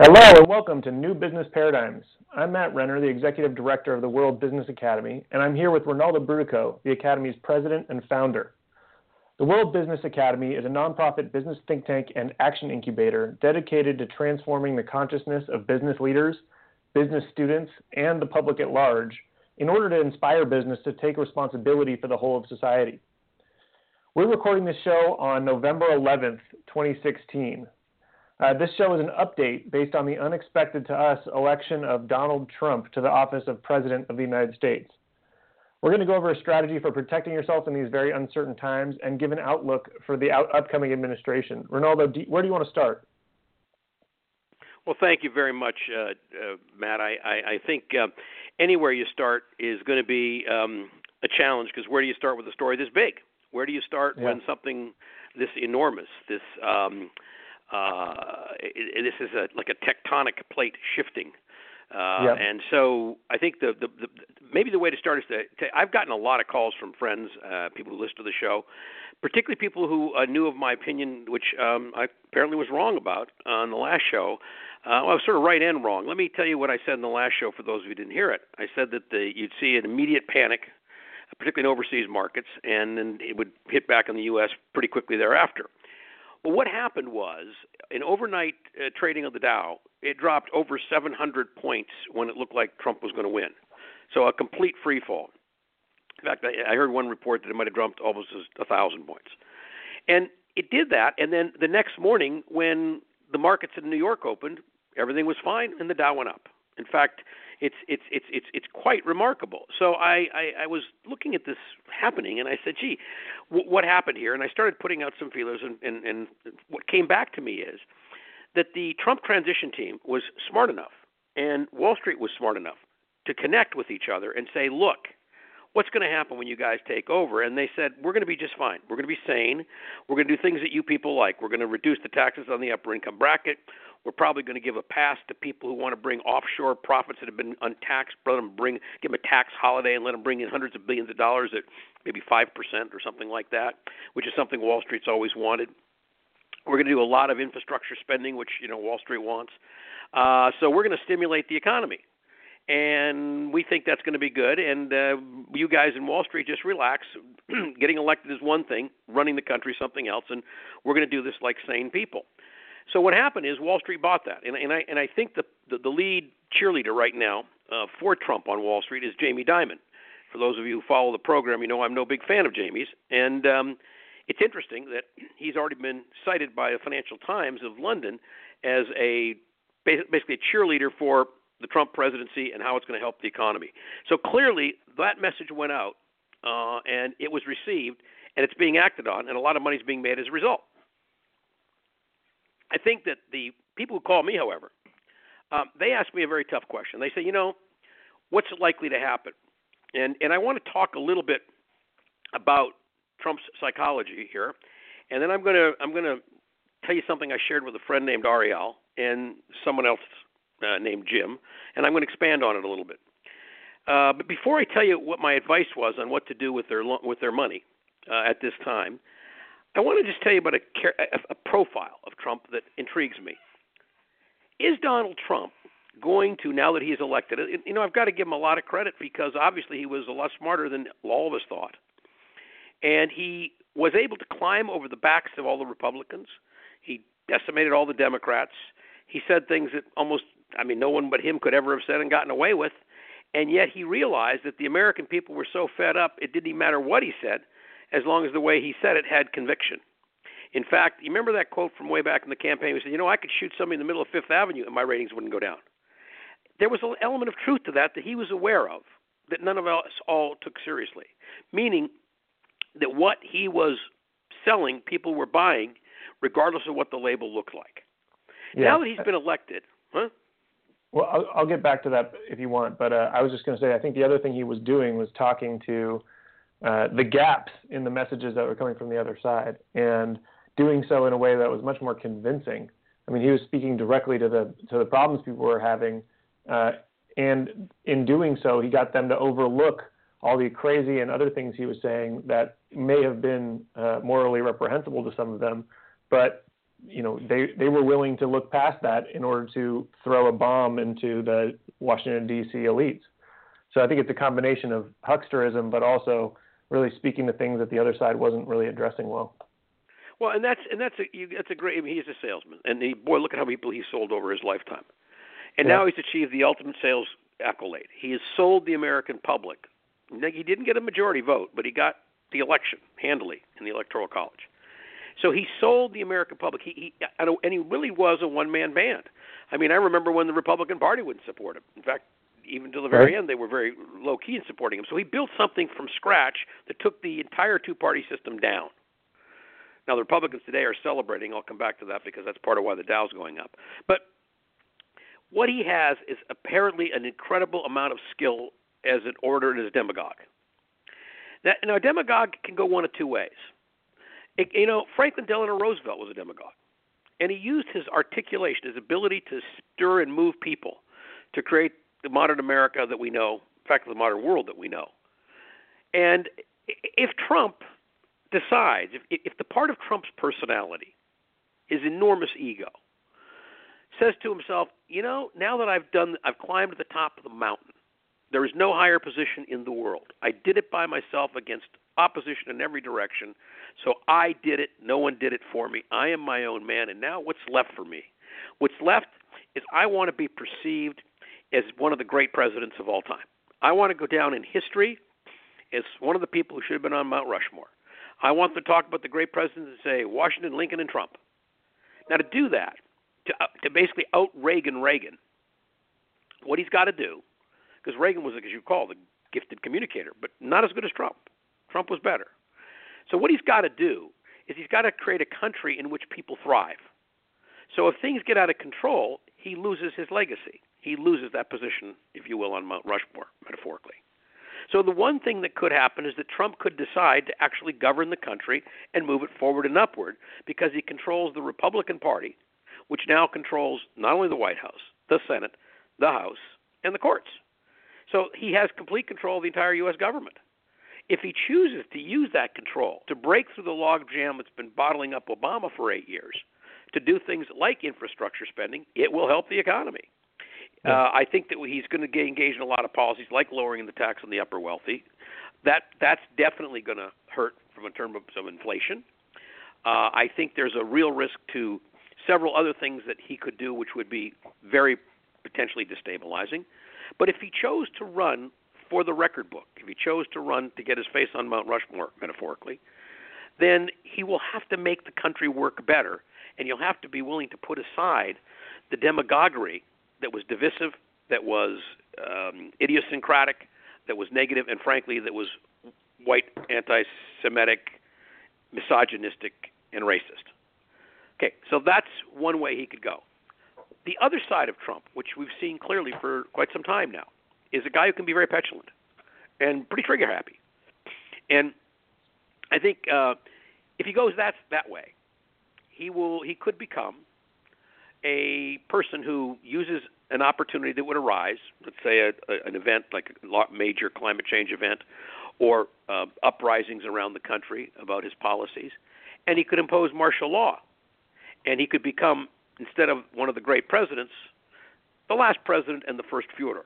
Hello and welcome to New Business Paradigms. I'm Matt Renner, the Executive Director of the World Business Academy, and I'm here with Rinaldo Brutoco, the Academy's President and Founder. The World Business Academy is a nonprofit business think tank and action incubator dedicated to transforming the consciousness of business leaders, business students, and the public at large in order to inspire business to take responsibility for the whole of society. We're recording this show on November 11th, 2016. Uh, this show is an update based on the unexpected to us election of Donald Trump to the office of President of the United States. We're going to go over a strategy for protecting yourself in these very uncertain times and give an outlook for the out- upcoming administration. Rinaldo, do, where do you want to start? Well, thank you very much, uh, uh, Matt. I, I, I think uh, anywhere you start is going to be um, a challenge because where do you start with a story this big? Where do you start yeah. when something this enormous, this um, uh, it, this is a, like a tectonic plate shifting. Uh, yep. And so I think the, the, the maybe the way to start is to, to I've gotten a lot of calls from friends, uh, people who listen to the show, particularly people who uh, knew of my opinion, which um, I apparently was wrong about on the last show. Uh, well, I was sort of right and wrong. Let me tell you what I said in the last show for those of you who didn't hear it. I said that the, you'd see an immediate panic, particularly in overseas markets, and then it would hit back in the U.S. pretty quickly thereafter. What happened was in overnight uh, trading of the Dow, it dropped over 700 points when it looked like Trump was going to win. So a complete free fall. In fact, I, I heard one report that it might have dropped almost a thousand points, and it did that. And then the next morning, when the markets in New York opened, everything was fine, and the Dow went up. In fact, it's it's it's it's it's quite remarkable. So I, I I was looking at this happening, and I said, "Gee, w- what happened here?" And I started putting out some feelers, and, and and what came back to me is that the Trump transition team was smart enough, and Wall Street was smart enough to connect with each other and say, "Look." What's going to happen when you guys take over? And they said, We're going to be just fine. We're going to be sane. We're going to do things that you people like. We're going to reduce the taxes on the upper income bracket. We're probably going to give a pass to people who want to bring offshore profits that have been untaxed, let them bring, give them a tax holiday and let them bring in hundreds of billions of dollars at maybe 5% or something like that, which is something Wall Street's always wanted. We're going to do a lot of infrastructure spending, which you know Wall Street wants. Uh, so we're going to stimulate the economy, and we think that's going to be good. And uh, you guys in Wall Street just relax. Getting elected is one thing, running the country is something else, and we're going to do this like sane people. So what happened is Wall Street bought that, and, and I and I think the the, the lead cheerleader right now uh, for Trump on Wall Street is Jamie Dimon. For those of you who follow the program, you know I'm no big fan of Jamie's, and um, it's interesting that he's already been cited by the Financial Times of London as a basically a cheerleader for the Trump presidency and how it's going to help the economy. So clearly, that message went out, uh, and it was received, and it's being acted on, and a lot of money is being made as a result. I think that the people who call me, however, um, they ask me a very tough question. They say, you know, what's likely to happen? And and I want to talk a little bit about Trump's psychology here, and then I'm to I'm to tell you something I shared with a friend named Ariel and someone else uh, named Jim, and I'm going to expand on it a little bit. Uh, but before I tell you what my advice was on what to do with their with their money uh, at this time, I want to just tell you about a, a profile of Trump that intrigues me. Is Donald Trump going to, now that he's elected, you know, I've got to give him a lot of credit because obviously he was a lot smarter than all of us thought. And he was able to climb over the backs of all the Republicans. He decimated all the Democrats. He said things that almost, I mean, no one but him could ever have said and gotten away with. And yet he realized that the American people were so fed up, it didn't even matter what he said as long as the way he said it had conviction. In fact, you remember that quote from way back in the campaign? He said, "You know, I could shoot somebody in the middle of Fifth Avenue and my ratings wouldn't go down." There was an element of truth to that that he was aware of, that none of us all took seriously. Meaning that what he was selling, people were buying, regardless of what the label looked like. Yeah. Now that he's been elected, huh? Well, I'll, I'll get back to that if you want, but uh, I was just going to say I think the other thing he was doing was talking to uh, the gaps in the messages that were coming from the other side and doing so in a way that was much more convincing. I mean, he was speaking directly to the to the problems people were having, uh, and in doing so, he got them to overlook all the crazy and other things he was saying that may have been uh, morally reprehensible to some of them, but you know, they they were willing to look past that in order to throw a bomb into the Washington D.C. elites. So I think it's a combination of hucksterism, but also really speaking to things that the other side wasn't really addressing well. Well, and that's and that's a you, that's a great. I mean, he's a salesman, and he, boy, look at how many people he sold over his lifetime, and yeah. now he's achieved the ultimate sales accolade. He has sold the American public. He didn't get a majority vote, but he got the election handily in the electoral college. So he sold the American public. He, he and he really was a one-man band. I mean, I remember when the Republican Party wouldn't support him. In fact, even to the very right. end, they were very low key in supporting him. So he built something from scratch that took the entire two-party system down. Now the Republicans today are celebrating. I'll come back to that because that's part of why the Dow's going up. But what he has is apparently an incredible amount of skill as an orator and as a demagogue. Now, now a demagogue can go one of two ways. It, you know, Franklin Delano Roosevelt was a demagogue, and he used his articulation, his ability to stir and move people, to create the modern America that we know, in fact, the modern world that we know. And if Trump decides, if, if the part of Trump's personality, his enormous ego, says to himself, you know, now that I've done, I've climbed to the top of the mountain. There is no higher position in the world. I did it by myself against opposition in every direction. So I did it. No one did it for me. I am my own man. And now what's left for me? What's left is I want to be perceived as one of the great presidents of all time. I want to go down in history as one of the people who should have been on Mount Rushmore. I want to talk about the great presidents and say Washington, Lincoln, and Trump. Now, to do that, to, uh, to basically out Reagan Reagan, what he's got to do, because Reagan was, as you call, the gifted communicator, but not as good as Trump. Trump was better. So what he's got to do is he's got to create a country in which people thrive. So if things get out of control, he loses his legacy. He loses that position, if you will, on Mount Rushmore, metaphorically. So the one thing that could happen is that Trump could decide to actually govern the country and move it forward and upward because he controls the Republican Party, which now controls not only the White House, the Senate, the House, and the courts. So he has complete control of the entire U.S. government. If he chooses to use that control to break through the logjam that's been bottling up Obama for eight years, to do things like infrastructure spending, it will help the economy. Uh, I think that he's going to get engaged in a lot of policies like lowering the tax on the upper wealthy. That that's definitely going to hurt from a term of some inflation. Uh, I think there's a real risk to several other things that he could do, which would be very potentially destabilizing. But if he chose to run for the record book, if he chose to run to get his face on Mount Rushmore, metaphorically, then he will have to make the country work better, and you'll have to be willing to put aside the demagoguery that was divisive, that was um, idiosyncratic, that was negative, and frankly, that was white, anti-Semitic, misogynistic, and racist. Okay, so that's one way he could go. The other side of Trump, which we've seen clearly for quite some time now, is a guy who can be very petulant and pretty trigger happy. And I think uh, if he goes that that way, he will he could become a person who uses an opportunity that would arise, let's say a, a, an event like a major climate change event, or uh, uprisings around the country about his policies, and he could impose martial law, and he could become instead of one of the great presidents, the last president and the first Fuhrer.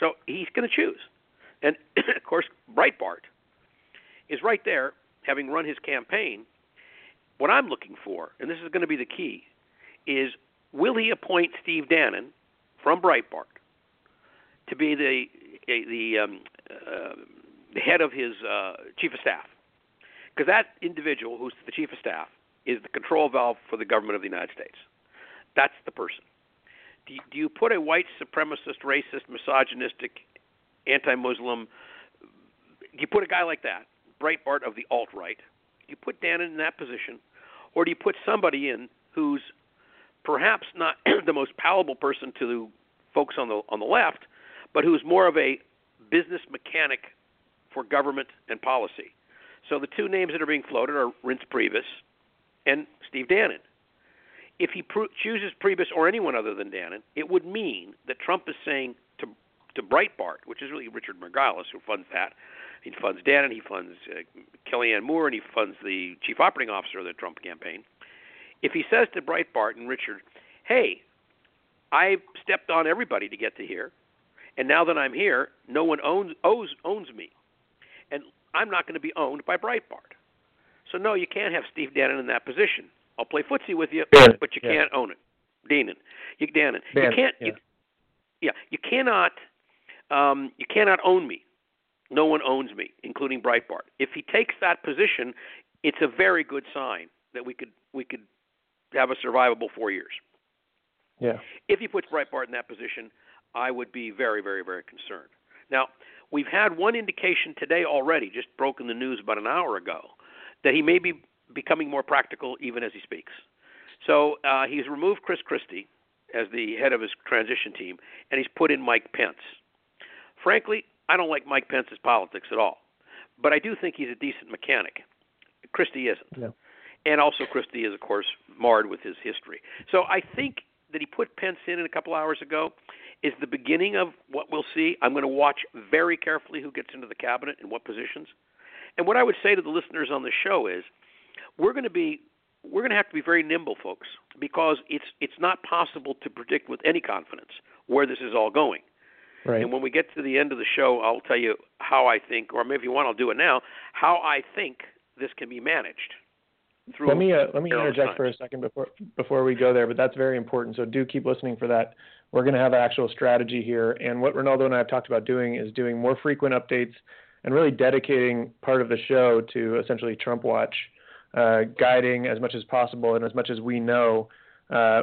So he's going to choose. And of course, Breitbart is right there, having run his campaign. What I'm looking for, and this is going to be the key, is will he appoint Steve Bannon from Breitbart to be the the, um, uh, head of his uh, chief of staff? Because that individual, who's the chief of staff, is the control valve for the government of the United States. That's the person do you, do you put a white supremacist, racist, misogynistic, anti-Muslim? You put a guy like that, Breitbart of the alt right. You put Dan in that position, or do you put somebody in who's perhaps not the most palatable person to folks on the on the left, but who's more of a business mechanic for government and policy. So the two names that are being floated are Reince Priebus and Steve Bannon if he chooses Priebus or anyone other than Bannon, it would mean that Trump is saying to to Breitbart, which is really Richard Margolis who funds that. He funds Bannon, he funds uh, Kellyanne Moore, and he funds the chief operating officer of the Trump campaign. If he says to Breitbart and Richard, "Hey, I stepped on everybody to get to here, and now that I'm here, no one owns owes owns me, and I'm not going to be owned by Breitbart. So no, you can't have Steve Dannon in that position. I'll play footsie with you, but you yeah. can't own it. Dannon, you Dannon, Bannon, you can't. yeah. You, yeah, you cannot. Um, you cannot own me. No one owns me, including Breitbart. If he takes that position, it's a very good sign that we could we could have a survivable four years. Yeah. If he puts Breitbart in that position, I would be very, very, very concerned. Now, we've had one indication today already, just broken the news about an hour ago, that he may be becoming more practical even as he speaks. So uh, he's removed Chris Christie as the head of his transition team, and he's put in Mike Pence. Frankly, I don't like Mike Pence's politics at all, but I do think he's a decent mechanic. Christie isn't. Yeah. And also, Christie is, of course, marred with his history. So I think that he put Pence in a couple hours ago is the beginning of what we'll see. I'm going to watch very carefully who gets into the cabinet and what positions. And what I would say to the listeners on the show is, we're going to be we're going to have to be very nimble, folks, because it's it's not possible to predict with any confidence where this is all going. Right. And when we get to the end of the show, I'll tell you how I think, or maybe if you want, I'll do it now. How I think this can be managed. Through let me uh, let me interject for a second before before we go there, but that's very important. So do keep listening for that. We're going to have an actual strategy here, and what Rinaldo and I have talked about doing is doing more frequent updates and really dedicating part of the show to essentially Trump Watch, uh, guiding as much as possible and as much as we know uh,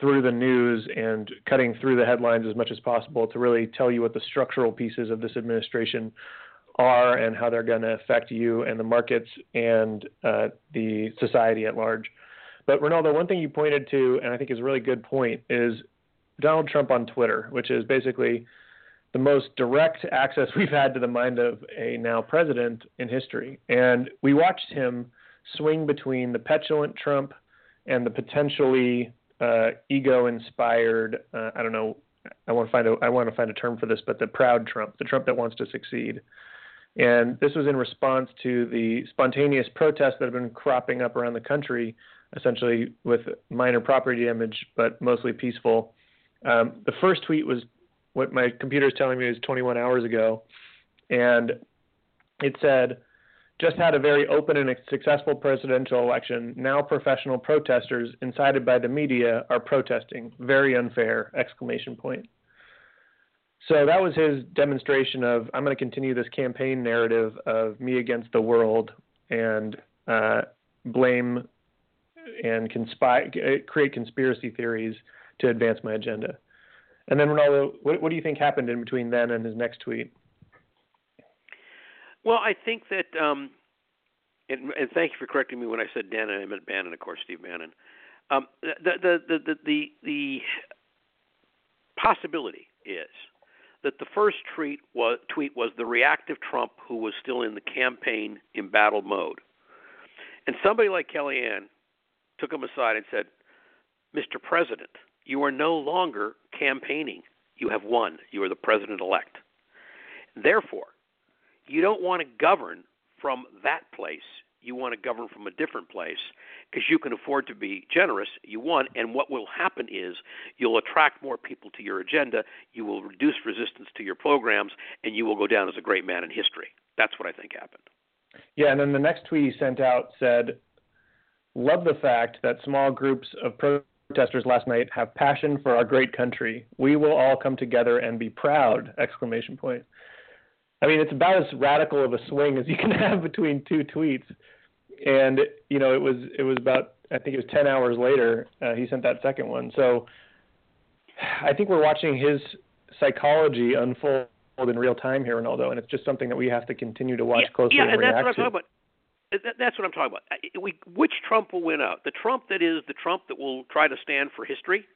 through the news and cutting through the headlines as much as possible to really tell you what the structural pieces of this administration are and how they're going to affect you and the markets and uh, the society at large. But Rinaldo, one thing you pointed to, and I think is a really good point, is Donald Trump on Twitter, which is basically the most direct access we've had to the mind of a now president in history. And we watched him swing between the petulant Trump and the potentially uh, ego-inspired, uh, I don't know, I want to find a I want to find a term for this, but the proud Trump, the Trump that wants to succeed. And this was in response to the spontaneous protests that have been cropping up around the country, essentially with minor property damage, but mostly peaceful. Um, the first tweet was what my computer is telling me is 21 hours ago, and it said, "Just had a very open and successful presidential election. Now professional protesters, incited by the media, are protesting. Very unfair!" Exclamation point. So that was his demonstration of I'm going to continue this campaign narrative of me against the world and uh, blame and create conspiracy theories to advance my agenda. And then Rinaldo, what, what do you think happened in between then and his next tweet? Well, I think that, um, and, and thank you for correcting me when I said Bannon. I meant Bannon, of course, Steve Bannon. Um, the, the, the, the, the possibility is that the first tweet was, tweet was the reactive Trump who was still in the campaign embattled mode. And somebody like Kellyanne took him aside and said, Mr. President, you are no longer campaigning. You have won. You are the president elect. Therefore, you don't want to govern from that place. You want to govern from a different place because you can afford to be generous. You want, And what will happen is you'll attract more people to your agenda. You will reduce resistance to your programs, and you will go down as a great man in history. That's what I think happened. Yeah, and then the next tweet he sent out said, Love the fact that small groups of protesters last night have passion for our great country. We will all come together and be proud! Exclamation point. I mean, it's about as radical of a swing as you can have between two tweets. And you know, it was it was about I think it was ten hours later uh, he sent that second one. So I think we're watching his psychology unfold in real time here, Rinaldo, and it's just something that we have to continue to watch yeah, closely yeah, and, and that's what I'm to. talking about. That's what I'm talking about. We, which Trump will win out? The Trump that is the Trump that will try to stand for history,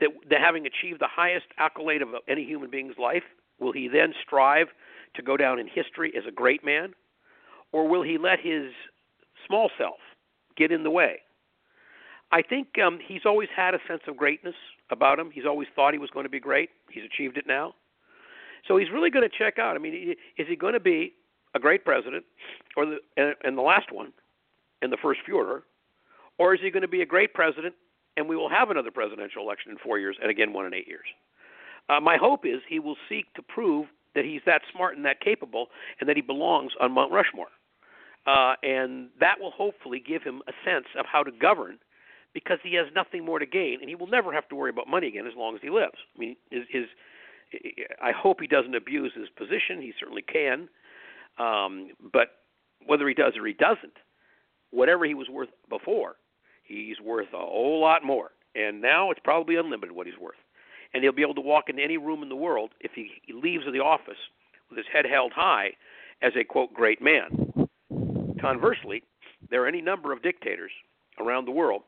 that, that having achieved the highest accolade of any human being's life, will he then strive to go down in history as a great man, or will he let his small self get in the way? I think um, he's always had a sense of greatness about him. He's always thought he was going to be great. He's achieved it now. So he's really going to check out. I mean, is he going to be a great president, or the and, and the last one, in the first Führer, or is he going to be a great president and we will have another presidential election in four years and again one in eight years? Uh, my hope is he will seek to prove that he's that smart and that capable and that he belongs on Mount Rushmore. Uh, and that will hopefully give him a sense of how to govern because he has nothing more to gain and he will never have to worry about money again as long as he lives. I mean, his, his I hope he doesn't abuse his position. He certainly can. Um, but whether he does or he doesn't, whatever he was worth before, he's worth a whole lot more. And now it's probably unlimited what he's worth. And he'll be able to walk into any room in the world if he, he leaves the office with his head held high as a quote great man. Conversely, there are any number of dictators around the world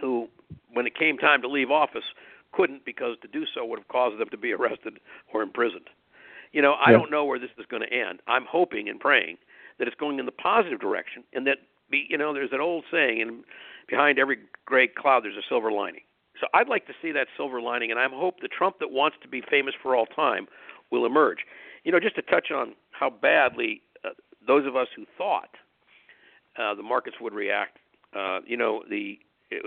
who, when it came time to leave office, couldn't because to do so would have caused them to be arrested or imprisoned. You know, I yeah. don't know where this is going to end. I'm hoping and praying that it's going in the positive direction, and that be, you know, there's an old saying, and behind every gray cloud there's a silver lining. So I'd like to see that silver lining, and I hope the Trump that wants to be famous for all time will emerge. You know, just to touch on how badly uh, those of us who thought uh, the markets would react. Uh, you know, the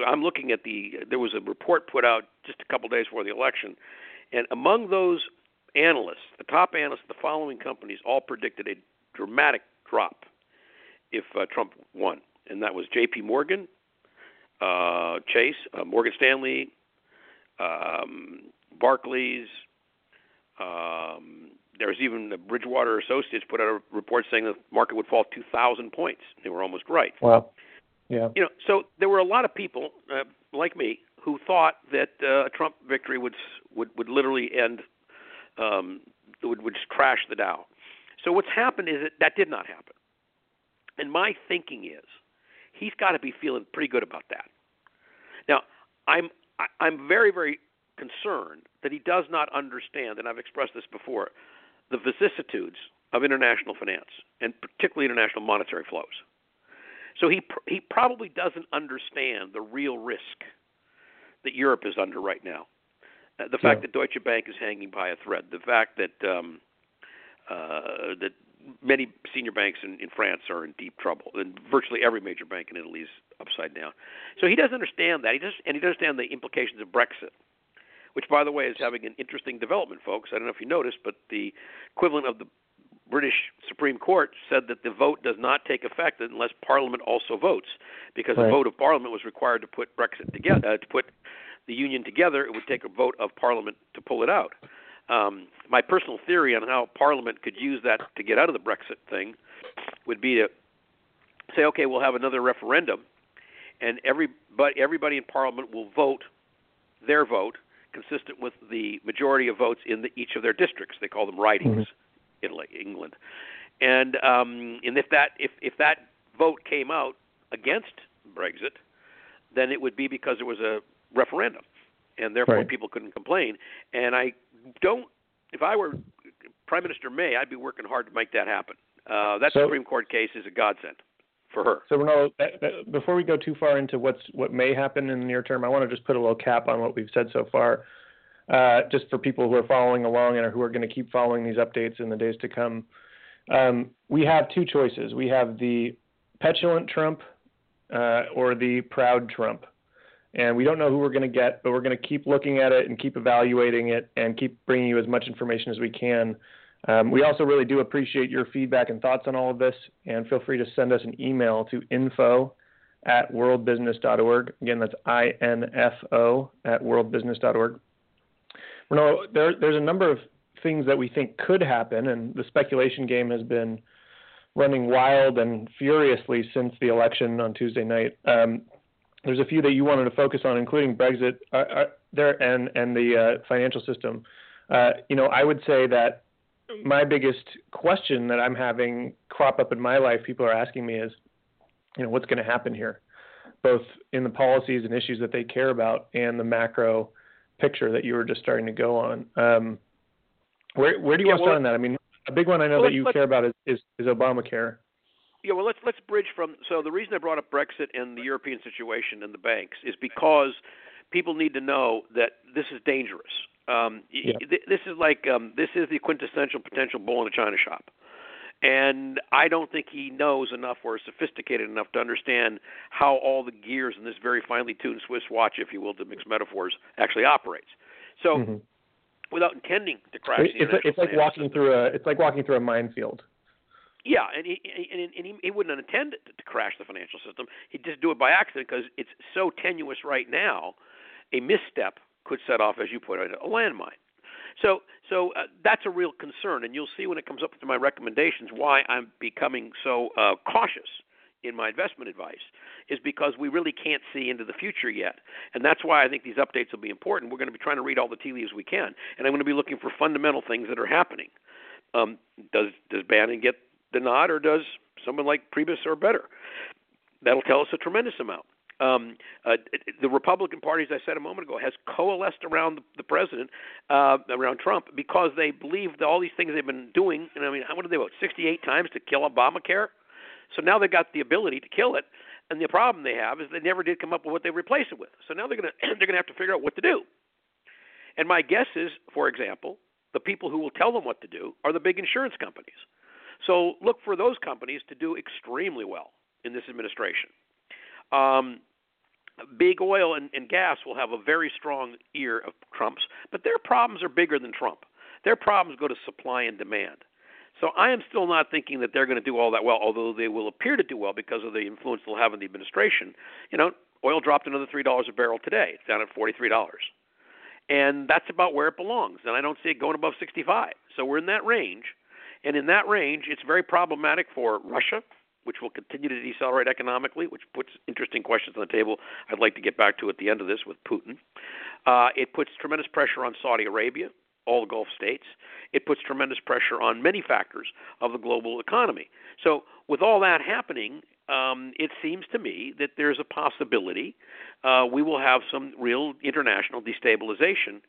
I'm looking at the there was a report put out just a couple days before the election, and among those analysts, the top analysts, the following companies all predicted a dramatic drop if uh, Trump won, and that was J.P. Morgan, uh, Chase, uh, Morgan Stanley, um, Barclays. Um, there was even the Bridgewater Associates put out a report saying the market would fall 2,000 points. They were almost right. Wow. Yeah. You know, so there were a lot of people uh, like me who thought that uh, a Trump victory would would would literally end um, would would just crash the Dow. So what's happened is that that did not happen. And my thinking is he's got to be feeling pretty good about that. Now, I'm I'm very very concerned that he does not understand, and I've expressed this before, the vicissitudes of international finance and particularly international monetary flows. So he pr- he probably doesn't understand the real risk that Europe is under right now. Uh, the fact that Deutsche Bank is hanging by a thread, the fact that um, uh, that many senior banks in, in France are in deep trouble, and virtually every major bank in Italy is upside down. So he doesn't understand that. He does, and he doesn't understand the implications of Brexit, which, by the way, is having an interesting development, folks. I don't know if you noticed, but the equivalent of the British Supreme Court said that the vote does not take effect unless Parliament also votes, because right. a vote of Parliament was required to put Brexit together, uh, to put the union together. It would take a vote of Parliament to pull it out. Um, my personal theory on how Parliament could use that to get out of the Brexit thing would be to say, okay, we'll have another referendum, and every but everybody in Parliament will vote their vote consistent with the majority of votes in the, each of their districts. They call them ridings. Mm-hmm Italy, England, and um, and if that if if that vote came out against Brexit, then it would be because there was a referendum, and therefore right. people couldn't complain. And I don't. If I were Prime Minister May, I'd be working hard to make that happen. Uh, that so, Supreme Court case is a godsend for her. So before we go too far into what's what may happen in the near term, I want to just put a little cap on what we've said so far uh, just for people who are following along and who are going to keep following these updates in the days to come. Um, we have two choices. We have the petulant Trump uh, or the proud Trump. And we don't know who we're going to get, but we're going to keep looking at it and keep evaluating it and keep bringing you as much information as we can. Um, we also really do appreciate your feedback and thoughts on all of this. And feel free to send us an email to info at worldbusiness.org. Again, that's I N F O at worldbusiness.org. No, there, there's a number of things that we think could happen, and the speculation game has been running wild and furiously since the election on Tuesday night. Um, there's a few that you wanted to focus on, including Brexit uh, uh, there and and the uh, financial system. Uh, you know, I would say that my biggest question that I'm having crop up in my life, people are asking me is, you know, what's going to happen here, both in the policies and issues that they care about and the macro picture that you were just starting to go on. Um, where where do you yeah, want to start on that? I mean, a big one I know well, that you care about is, is, is Obamacare. Yeah, well, let's let's bridge from. So the reason I brought up Brexit and the European situation and the banks is because people need to know that this is dangerous. Um. This is like um, this is the quintessential potential bull in a china shop, And I don't think he knows enough or is sophisticated enough to understand how all the gears in this very finely tuned Swiss watch, if you will, to mix metaphors, actually operates. So, mm-hmm. without intending to crash, it's, it's like walking system, through a it's like walking through a minefield. Yeah, and he and, and he, he wouldn't intend to crash the financial system. He'd just do it by accident because it's so tenuous right now. A misstep could set off, as you put out, a landmine. So, so uh, that's a real concern, and you'll see when it comes up to my recommendations why I'm becoming so uh, cautious in my investment advice is because we really can't see into the future yet. And that's why I think these updates will be important. We're going to be trying to read all the tea leaves we can, and I'm going to be looking for fundamental things that are happening. Um, does does Bannon get the nod, or does someone like Priebus or better? That'll tell us a tremendous amount. Um, uh, the Republican Party, as I said a moment ago, has coalesced around the, president, uh, around Trump, because they believe that all these things they've been doing. And I mean, how many did they vote? 68 times to kill Obamacare. So now they've got the ability to kill it. And the problem they have is they never did come up with what they replace it with. So now they're going to they're going to have to figure out what to do. And my guess is, for example, the people who will tell them what to do are the big insurance companies. So look for those companies to do extremely well in this administration. Um, big oil and, and gas will have a very strong ear of Trump's, but their problems are bigger than Trump. Their problems go to supply and demand. So I am still not thinking that they're going to do all that well, although they will appear to do well because of the influence they'll have in the administration. You know, oil dropped another three dollars a barrel today. It's down at forty three dollars. And that's about where it belongs. And I don't see it going above sixty five. So we're in that range. And in that range, it's very problematic for Russia, which will continue to decelerate economically, which puts interesting questions on the table I'd like to get back to at the end of this with Putin. Uh, it puts tremendous pressure on Saudi Arabia, all the Gulf states. It puts tremendous pressure on many factors of the global economy. So, with all that happening, um, it seems to me that there's a possibility uh, we will have some real international destabilization,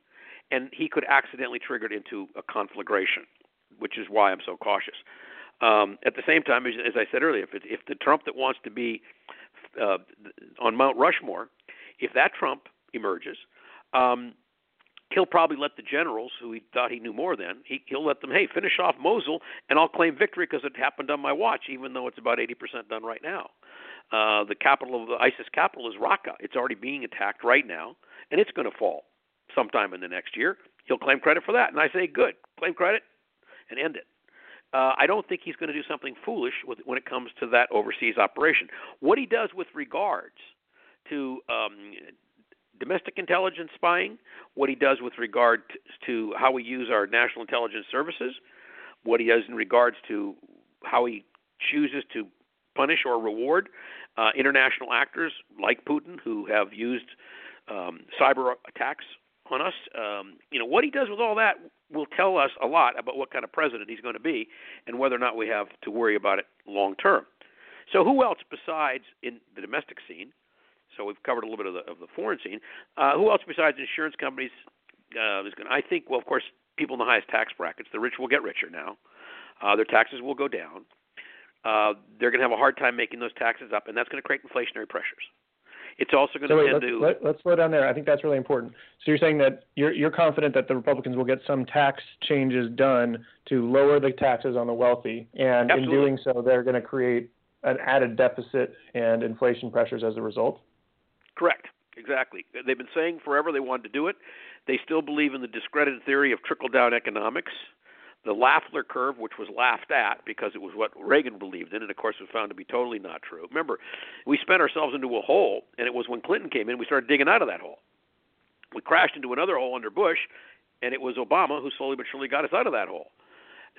and he could accidentally trigger it into a conflagration, which is why I'm so cautious. Um, at the same time, as, as I said earlier, if, it, if the Trump that wants to be uh, on Mount Rushmore, if that Trump emerges, um, he'll probably let the generals who he thought he knew more than he, he'll let them hey finish off Mosul and I'll claim victory because it happened on my watch, even though it's about 80% done right now. Uh, the capital of the ISIS capital is Raqqa. It's already being attacked right now, and it's going to fall sometime in the next year. He'll claim credit for that, and I say good, claim credit and end it. Uh, I don't think he's going to do something foolish with, when it comes to that overseas operation. What he does with regards to um, domestic intelligence spying, what he does with regard to, how we use our national intelligence services, what he does in regards to how he chooses to punish or reward uh, international actors like Putin who have used um, cyber attacks on us. Um, you know what he does with all that will tell us a lot about what kind of president he's going to be and whether or not we have to worry about it long term. So, who else besides in the domestic scene? So we've covered a little bit of the, of the foreign scene. Uh, who else besides insurance companies uh, is going? I think. Well, of course, people in the highest tax brackets. The rich will get richer now. Uh, their taxes will go down. Uh, they're going to have a hard time making those taxes up, and that's going to create inflationary pressures. It's also going so to wait, tend let's, to. Let, let's slow down there. I think that's really important. So you're saying that you're you're confident that the Republicans will get some tax changes done to lower the taxes on the wealthy, and Absolutely. in doing so, they're going to create an added deficit and inflation pressures as a result. Correct. Exactly. They've been saying forever they wanted to do it. They still believe in the discredited theory of trickle down economics the Laffer curve, which was laughed at because it was what Reagan believed in, and of course was found to be totally not true. Remember, we spent ourselves into a hole, and it was when Clinton came in we started digging out of that hole. We crashed into another hole under Bush, and it was Obama who slowly but surely got us out of that hole.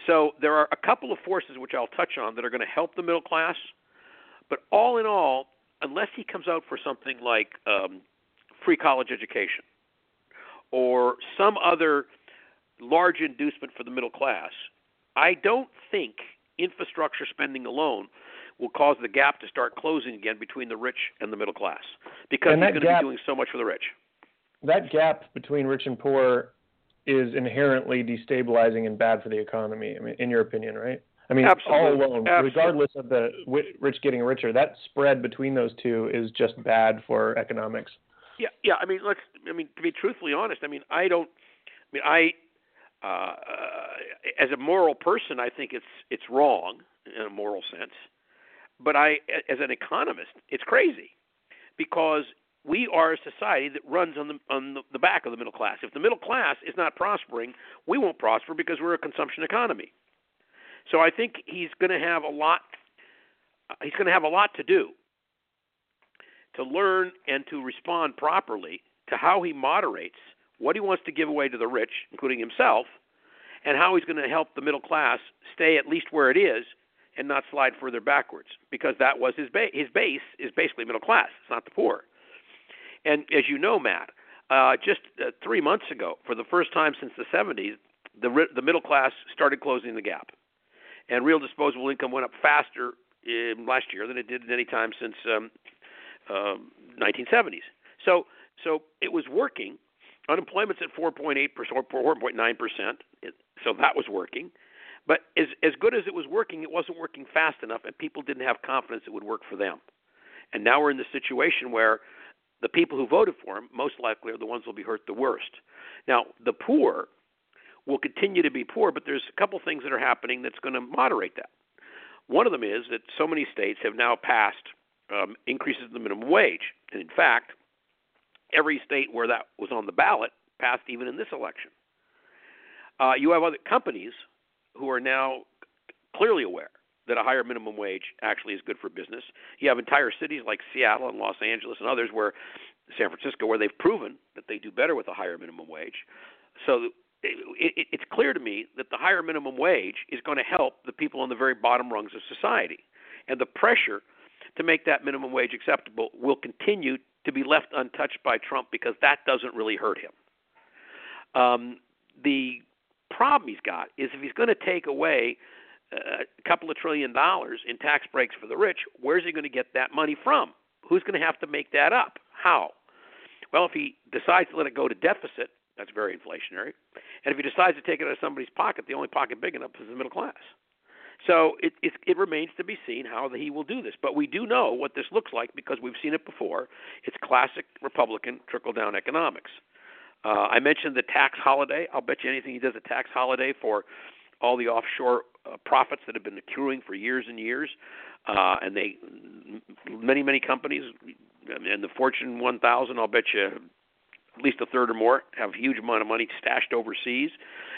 So there are a couple of forces which I'll touch on that are going to help the middle class, but all in all, unless he comes out for something like um, free college education or some other large inducement for the middle class. I don't think infrastructure spending alone will cause the gap to start closing again between the rich and the middle class because he's going to be doing so much for the rich. That gap between rich and poor is inherently destabilizing and bad for the economy. I mean, in your opinion, right? I mean, Absolutely. all alone, Absolutely. regardless of the rich getting richer, that spread between those two is just bad for economics. Yeah, yeah. I mean, let's. I mean, to be truthfully honest, I mean, I don't. I mean, I uh, as a moral person, I think it's it's wrong in a moral sense. But I, as an economist, it's crazy because we are a society that runs on the on the back of the middle class. If the middle class is not prospering, we won't prosper because we're a consumption economy. So I think he's going to have a lot. He's going to have a lot to do to learn and to respond properly to how he moderates what he wants to give away to the rich, including himself, and how he's going to help the middle class stay at least where it is and not slide further backwards because that was his base. His base is basically middle class. It's not the poor. And as you know, Matt, uh, just uh, three months ago, for the first time since the 70s, the the middle class started closing the gap, and real disposable income went up faster in last year than it did at any time since um, uh, 1970s. So so it was working. Unemployment's at 4.8 percent, 4.9 percent. So that was working. But as as good as it was working, it wasn't working fast enough, and people didn't have confidence it would work for them. And now we're in the situation where the people who voted for him most likely are the ones who will be hurt the worst. Now, the poor will continue to be poor, but there's a couple things that are happening that's going to moderate that. One of them is that so many states have now passed um, increases in the minimum wage, and in fact, every state where that was on the ballot passed even in this election. Uh, you have other companies who are now clearly aware that a higher minimum wage actually is good for business. You have entire cities like Seattle and Los Angeles and others where San Francisco where they've proven that they do better with a higher minimum wage. So it, it, it's clear to me that the higher minimum wage is going to help the people on the very bottom rungs of society. And the pressure to make that minimum wage acceptable will continue to be left untouched by Trump because that doesn't really hurt him. Um, the problem he's got is if he's going to take away uh, a couple of trillion dollars in tax breaks for the rich, where's he going to get that money from? Who's going to have to make that up? How? Well, if he decides to let it go to deficit, that's very inflationary. And if he decides to take it out of somebody's pocket, the only pocket big enough is the middle class. So it, it, it remains to be seen how he will do this. But we do know what this looks like because we've seen it before. It's classic Republican trickle down economics. Uh, I mentioned the tax holiday. I'll bet you anything he does a tax holiday for all the offshore uh, profits that have been accruing for years and years. Uh, and they, many, many companies, and the Fortune 1000, I'll bet you at least a third or more have a huge amount of money stashed overseas,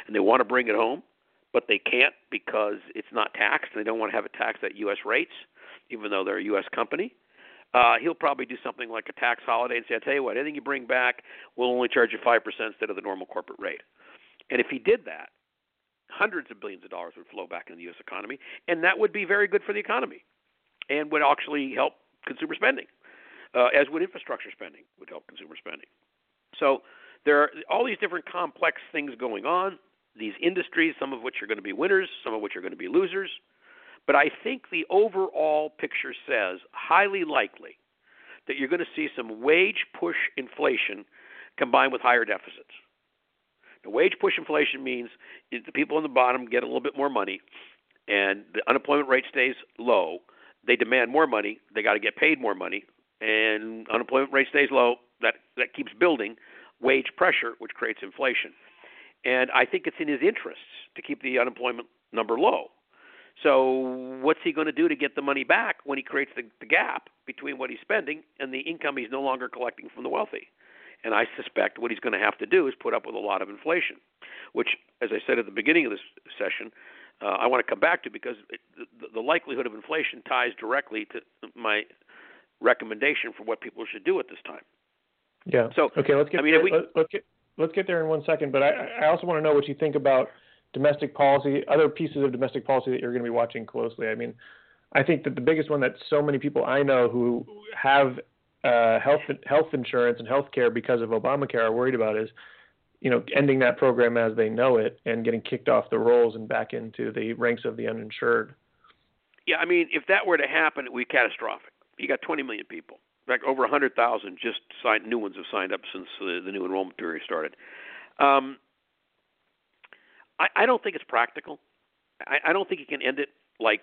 and they want to bring it home, but they can't because it's not taxed. They don't want to have it taxed at U.S. rates, even though they're a U.S. company. Uh, he'll probably do something like a tax holiday and say, "I tell you what, anything you bring back, we'll only charge you five percent instead of the normal corporate rate." And if he did that, hundreds of billions of dollars would flow back into the U.S. economy, and that would be very good for the economy, and would actually help consumer spending, uh, as would infrastructure spending would help consumer spending. So there are all these different complex things going on. These industries, some of which are going to be winners, some of which are going to be losers. But I think the overall picture says highly likely that you're going to see some wage push inflation combined with higher deficits. The wage push inflation means the people on the bottom get a little bit more money, and the unemployment rate stays low. They demand more money. They got to get paid more money, and unemployment rate stays low. That that keeps building wage pressure, which creates inflation. And I think it's in his interests to keep the unemployment number low. So what's he going to do to get the money back when he creates the, the gap between what he's spending and the income he's no longer collecting from the wealthy? And I suspect what he's going to have to do is put up with a lot of inflation, which, as I said at the beginning of this session, uh, I want to come back to because it, the, the likelihood of inflation ties directly to my recommendation for what people should do at this time. Yeah. So okay, let's get I mean, there, we, let's get let's get there in one second. But I, I also want to know what you think about domestic policy, other pieces of domestic policy that you're going to be watching closely. I mean, I think that the biggest one that so many people I know who have uh, health health insurance and health care because of Obamacare are worried about is, you know, ending that program as they know it and getting kicked off the rolls and back into the ranks of the uninsured. Yeah, I mean, if that were to happen, it would be catastrophic. You got 20 million people. In fact, over 100,000 just signed new ones have signed up since the, the new enrollment period started. Um, I, I don't think it's practical. I, I don't think you can end it like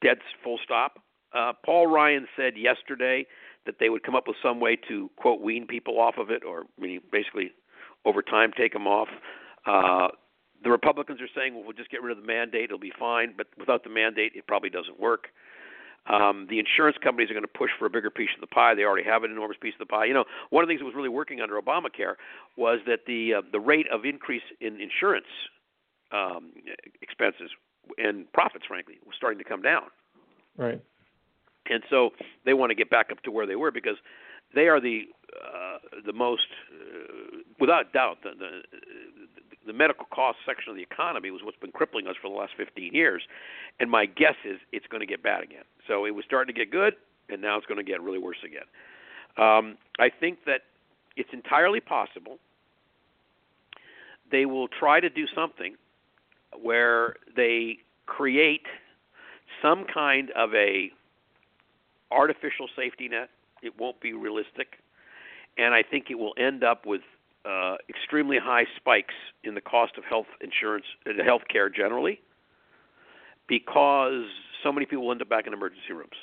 dead full stop. Uh, Paul Ryan said yesterday that they would come up with some way to quote wean people off of it, or meaning basically over time take them off. Uh, the Republicans are saying, well, we'll just get rid of the mandate, it'll be fine. But without the mandate, it probably doesn't work. Um, the insurance companies are going to push for a bigger piece of the pie. They already have an enormous piece of the pie. You know, one of the things that was really working under Obamacare was that the uh, the rate of increase in insurance um, expenses and profits, frankly, was starting to come down. Right. And so they want to get back up to where they were because they are the uh, the most, uh, without doubt, the, the the medical cost section of the economy was what's been crippling us for the last 15 years, and my guess is it's going to get bad again. So it was starting to get good, and now it's going to get really worse again. Um, I think that it's entirely possible they will try to do something where they create some kind of a artificial safety net. It won't be realistic, and I think it will end up with uh, extremely high spikes in the cost of health insurance, uh, health care generally, because so many people end up back in emergency rooms.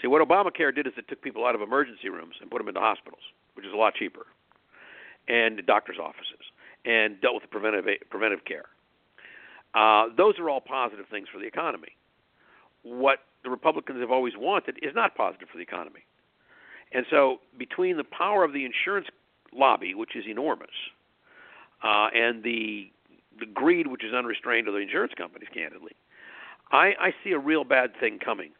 See, what Obamacare did is it took people out of emergency rooms and put them into hospitals, which is a lot cheaper, and doctors' offices, and dealt with preventive preventive care. Uh, those are all positive things for the economy. What the Republicans have always wanted is not positive for the economy. And so, between the power of the insurance lobby, which is enormous, uh, and the the greed which is unrestrained of the insurance companies, candidly, I, I see a real bad thing coming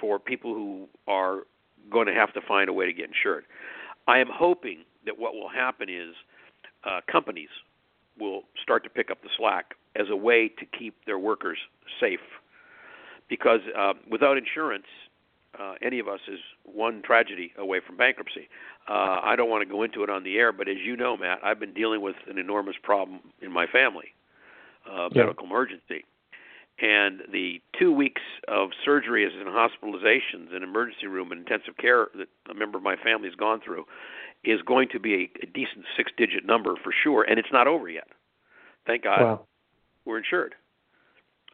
for people who are going to have to find a way to get insured. I am hoping that what will happen is uh, companies will start to pick up the slack as a way to keep their workers safe. Because uh, without insurance, uh, any of us is one tragedy away from bankruptcy. Uh, I don't want to go into it on the air, but as you know, Matt, I've been dealing with an enormous problem in my family, uh, yeah. medical emergency. And the two weeks of surgery as in hospitalizations and emergency room and intensive care that a member of my family has gone through is going to be a, a decent six digit number for sure, and it's not over yet. Thank God wow. we're insured.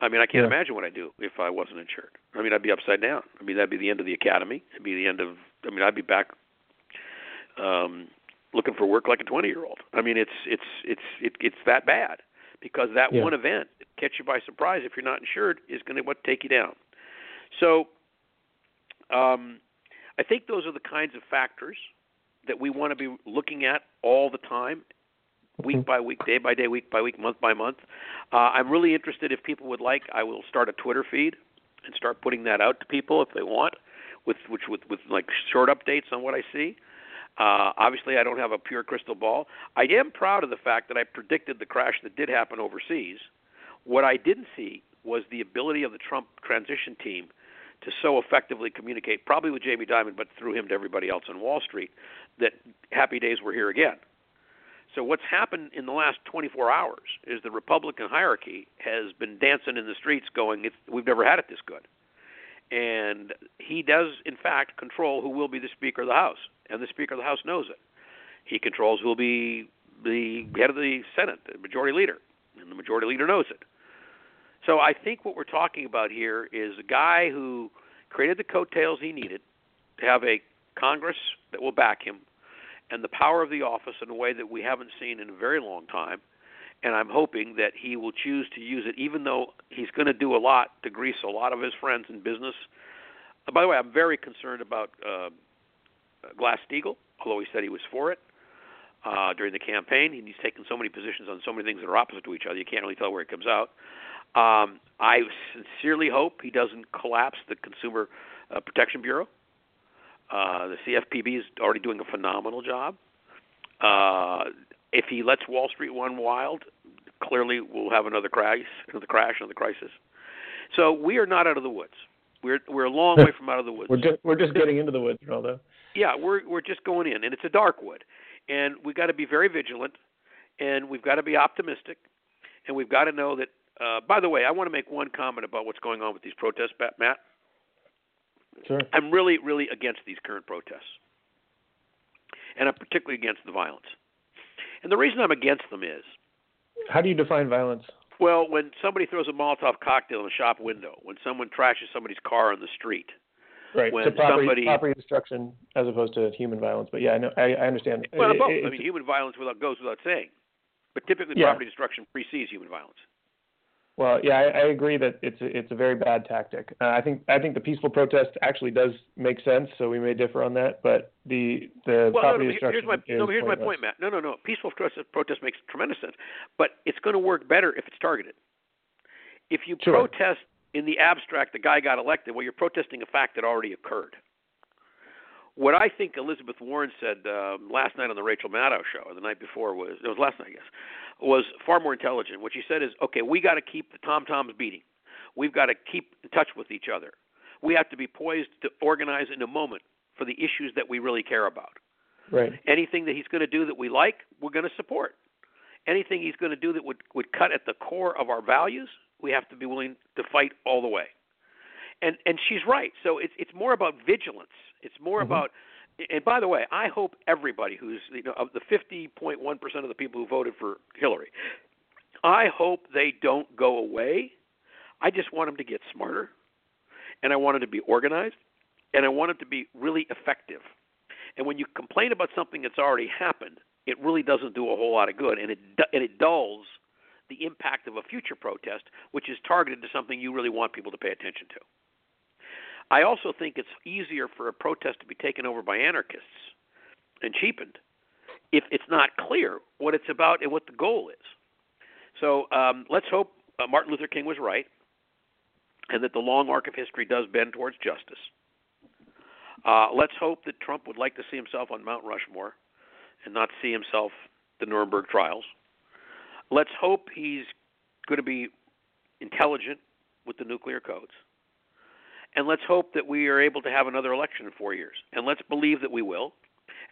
I mean, I can't Yeah. imagine what I'd do if I wasn't insured. I mean, I'd be upside down. I mean, that'd be the end of the academy. It'd be the end of. I mean, I'd be back um, looking for work like a 20 year old. I mean, it's it's it's it, it's that bad because that Yeah. one event catch you by surprise if you're not insured is going to what take you down. So, um, I think those are the kinds of factors that we want to be looking at all the time week Mhm. by week, day by day, week by week, month by month. Uh, I'm really interested if people would like. I will start a Twitter feed and start putting that out to people if they want, with which with with like short updates on what I see. Uh, obviously, I don't have a pure crystal ball. I am proud of the fact that I predicted the crash that did happen overseas. What I didn't see was the ability of the Trump transition team to so effectively communicate, probably with Jamie Dimon, but through him to everybody else on Wall Street, that happy days were here again. So what's happened in the last 24 hours is the Republican hierarchy has been dancing in the streets, going, it's, "We've never had it this good," and he does, in fact, control who will be the Speaker of the House, and the Speaker of the House knows it. He controls who will be the head of the Senate, the Majority Leader, and the Majority Leader knows it. So I think what we're talking about here is a guy who created the coattails he needed to have a Congress that will back him and the power of the office in a way that we haven't seen in a very long time. And I'm hoping that he will choose to use it, even though he's going to do a lot to grease a lot of his friends in business. Uh, by the way, I'm very concerned about uh, Glass Steagall, although he said he was for it uh, during the campaign. He's taken so many positions on so many things that are opposite to each other, you can't really tell where it comes out. Um, I sincerely hope he doesn't collapse the Consumer uh, Protection Bureau. Uh, the CFPB is already doing a phenomenal job. Uh, if he lets Wall Street run wild, clearly we'll have another crash, another crash, another crisis. So we are not out of the woods. We're we're a long way from out of the woods. We're just we're just getting into the woods, Rinaldo. Yeah, we're we're just going in, and it's a dark wood, and we've got to be very vigilant, and we've got to be optimistic, and we've got to know that. Uh, by the way, I want to make one comment about what's going on with these protests, Matt. Sure. I'm really, really against these current protests. And I'm particularly against the violence. And the reason I'm against them is How do you define violence? well, when somebody throws a Molotov cocktail in a shop window, when someone trashes somebody's car on the street, Right. When so property, somebody- property destruction as opposed to human violence. But yeah, I know I, I understand. well, It- both. it- I mean, human violence without goes without saying. But typically, Yeah. property destruction precedes human violence. Well, yeah, I, I agree that it's a, it's a very bad tactic. Uh, I think I think the peaceful protest actually does make sense, so we may differ on that. But the the Well, no, property no, destruction here's my no, here's my point, Matt. No, no, no. Peaceful protest, protest makes tremendous sense, but it's going to work better if it's targeted. If you Sure. protest in the abstract, the guy got elected. Well, you're protesting a fact that already occurred. What I think Elizabeth Warren said um, last night on the Rachel Maddow show, or the night before was it was last night, I guess, was far more intelligent. What she said is, okay, we got to keep the tom toms beating. We've got to keep in touch with each other. We have to be poised to organize in a moment for the issues that we really care about. Right. Anything that he's going to do that we like, we're going to support. Anything he's going to do that would would cut at the core of our values, we have to be willing to fight all the way. And and she's right. So it's it's more about vigilance. It's more Mhm. about and by the way, I hope everybody who's you know of the 50.1 percent of the people who voted for Hillary, I hope they don't go away. I just want them to get smarter, and I want them to be organized, and I want them to be really effective. And when you complain about something that's already happened, it really doesn't do a whole lot of good, and it and it dulls the impact of a future protest, which is targeted to something you really want people to pay attention to. I also think it's easier for a protest to be taken over by anarchists and cheapened if it's not clear what it's about and what the goal is. So um, let's hope uh, Martin Luther King was right, and that the long arc of history does bend towards justice. Uh, let's hope that Trump would like to see himself on Mount Rushmore and not see himself the Nuremberg trials. Let's hope he's going to be intelligent with the nuclear codes. And let's hope that we are able to have another election in four years. And let's believe that we will.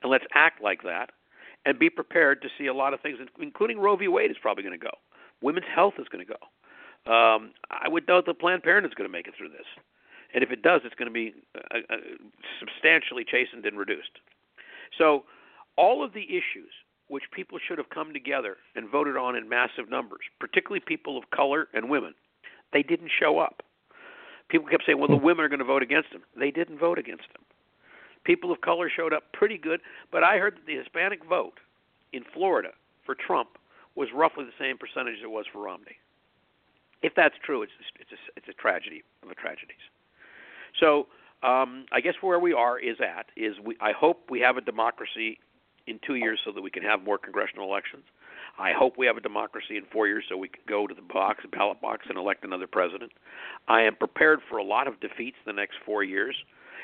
And let's act like that. And be prepared to see a lot of things, including Roe v. Wade is probably going to go. Women's health is going to go. Um, I would doubt that Planned Parenthood is going to make it through this. And if it does, it's going to be uh, uh, substantially chastened and reduced. So, all of the issues which people should have come together and voted on in massive numbers, particularly people of color and women, they didn't show up. People kept saying, well, the women are going to vote against him. They didn't vote against him. People of color showed up pretty good, but I heard that the Hispanic vote in Florida for Trump was roughly the same percentage as it was for Romney. If that's true, it's it's a, it's a tragedy of a tragedies. So um, I guess where we are is at is we I hope we have a democracy in two years so that we can have more congressional elections. I hope we have a democracy in four years so we can go to the box, the ballot box, and elect another president. I am prepared for a lot of defeats the next four years,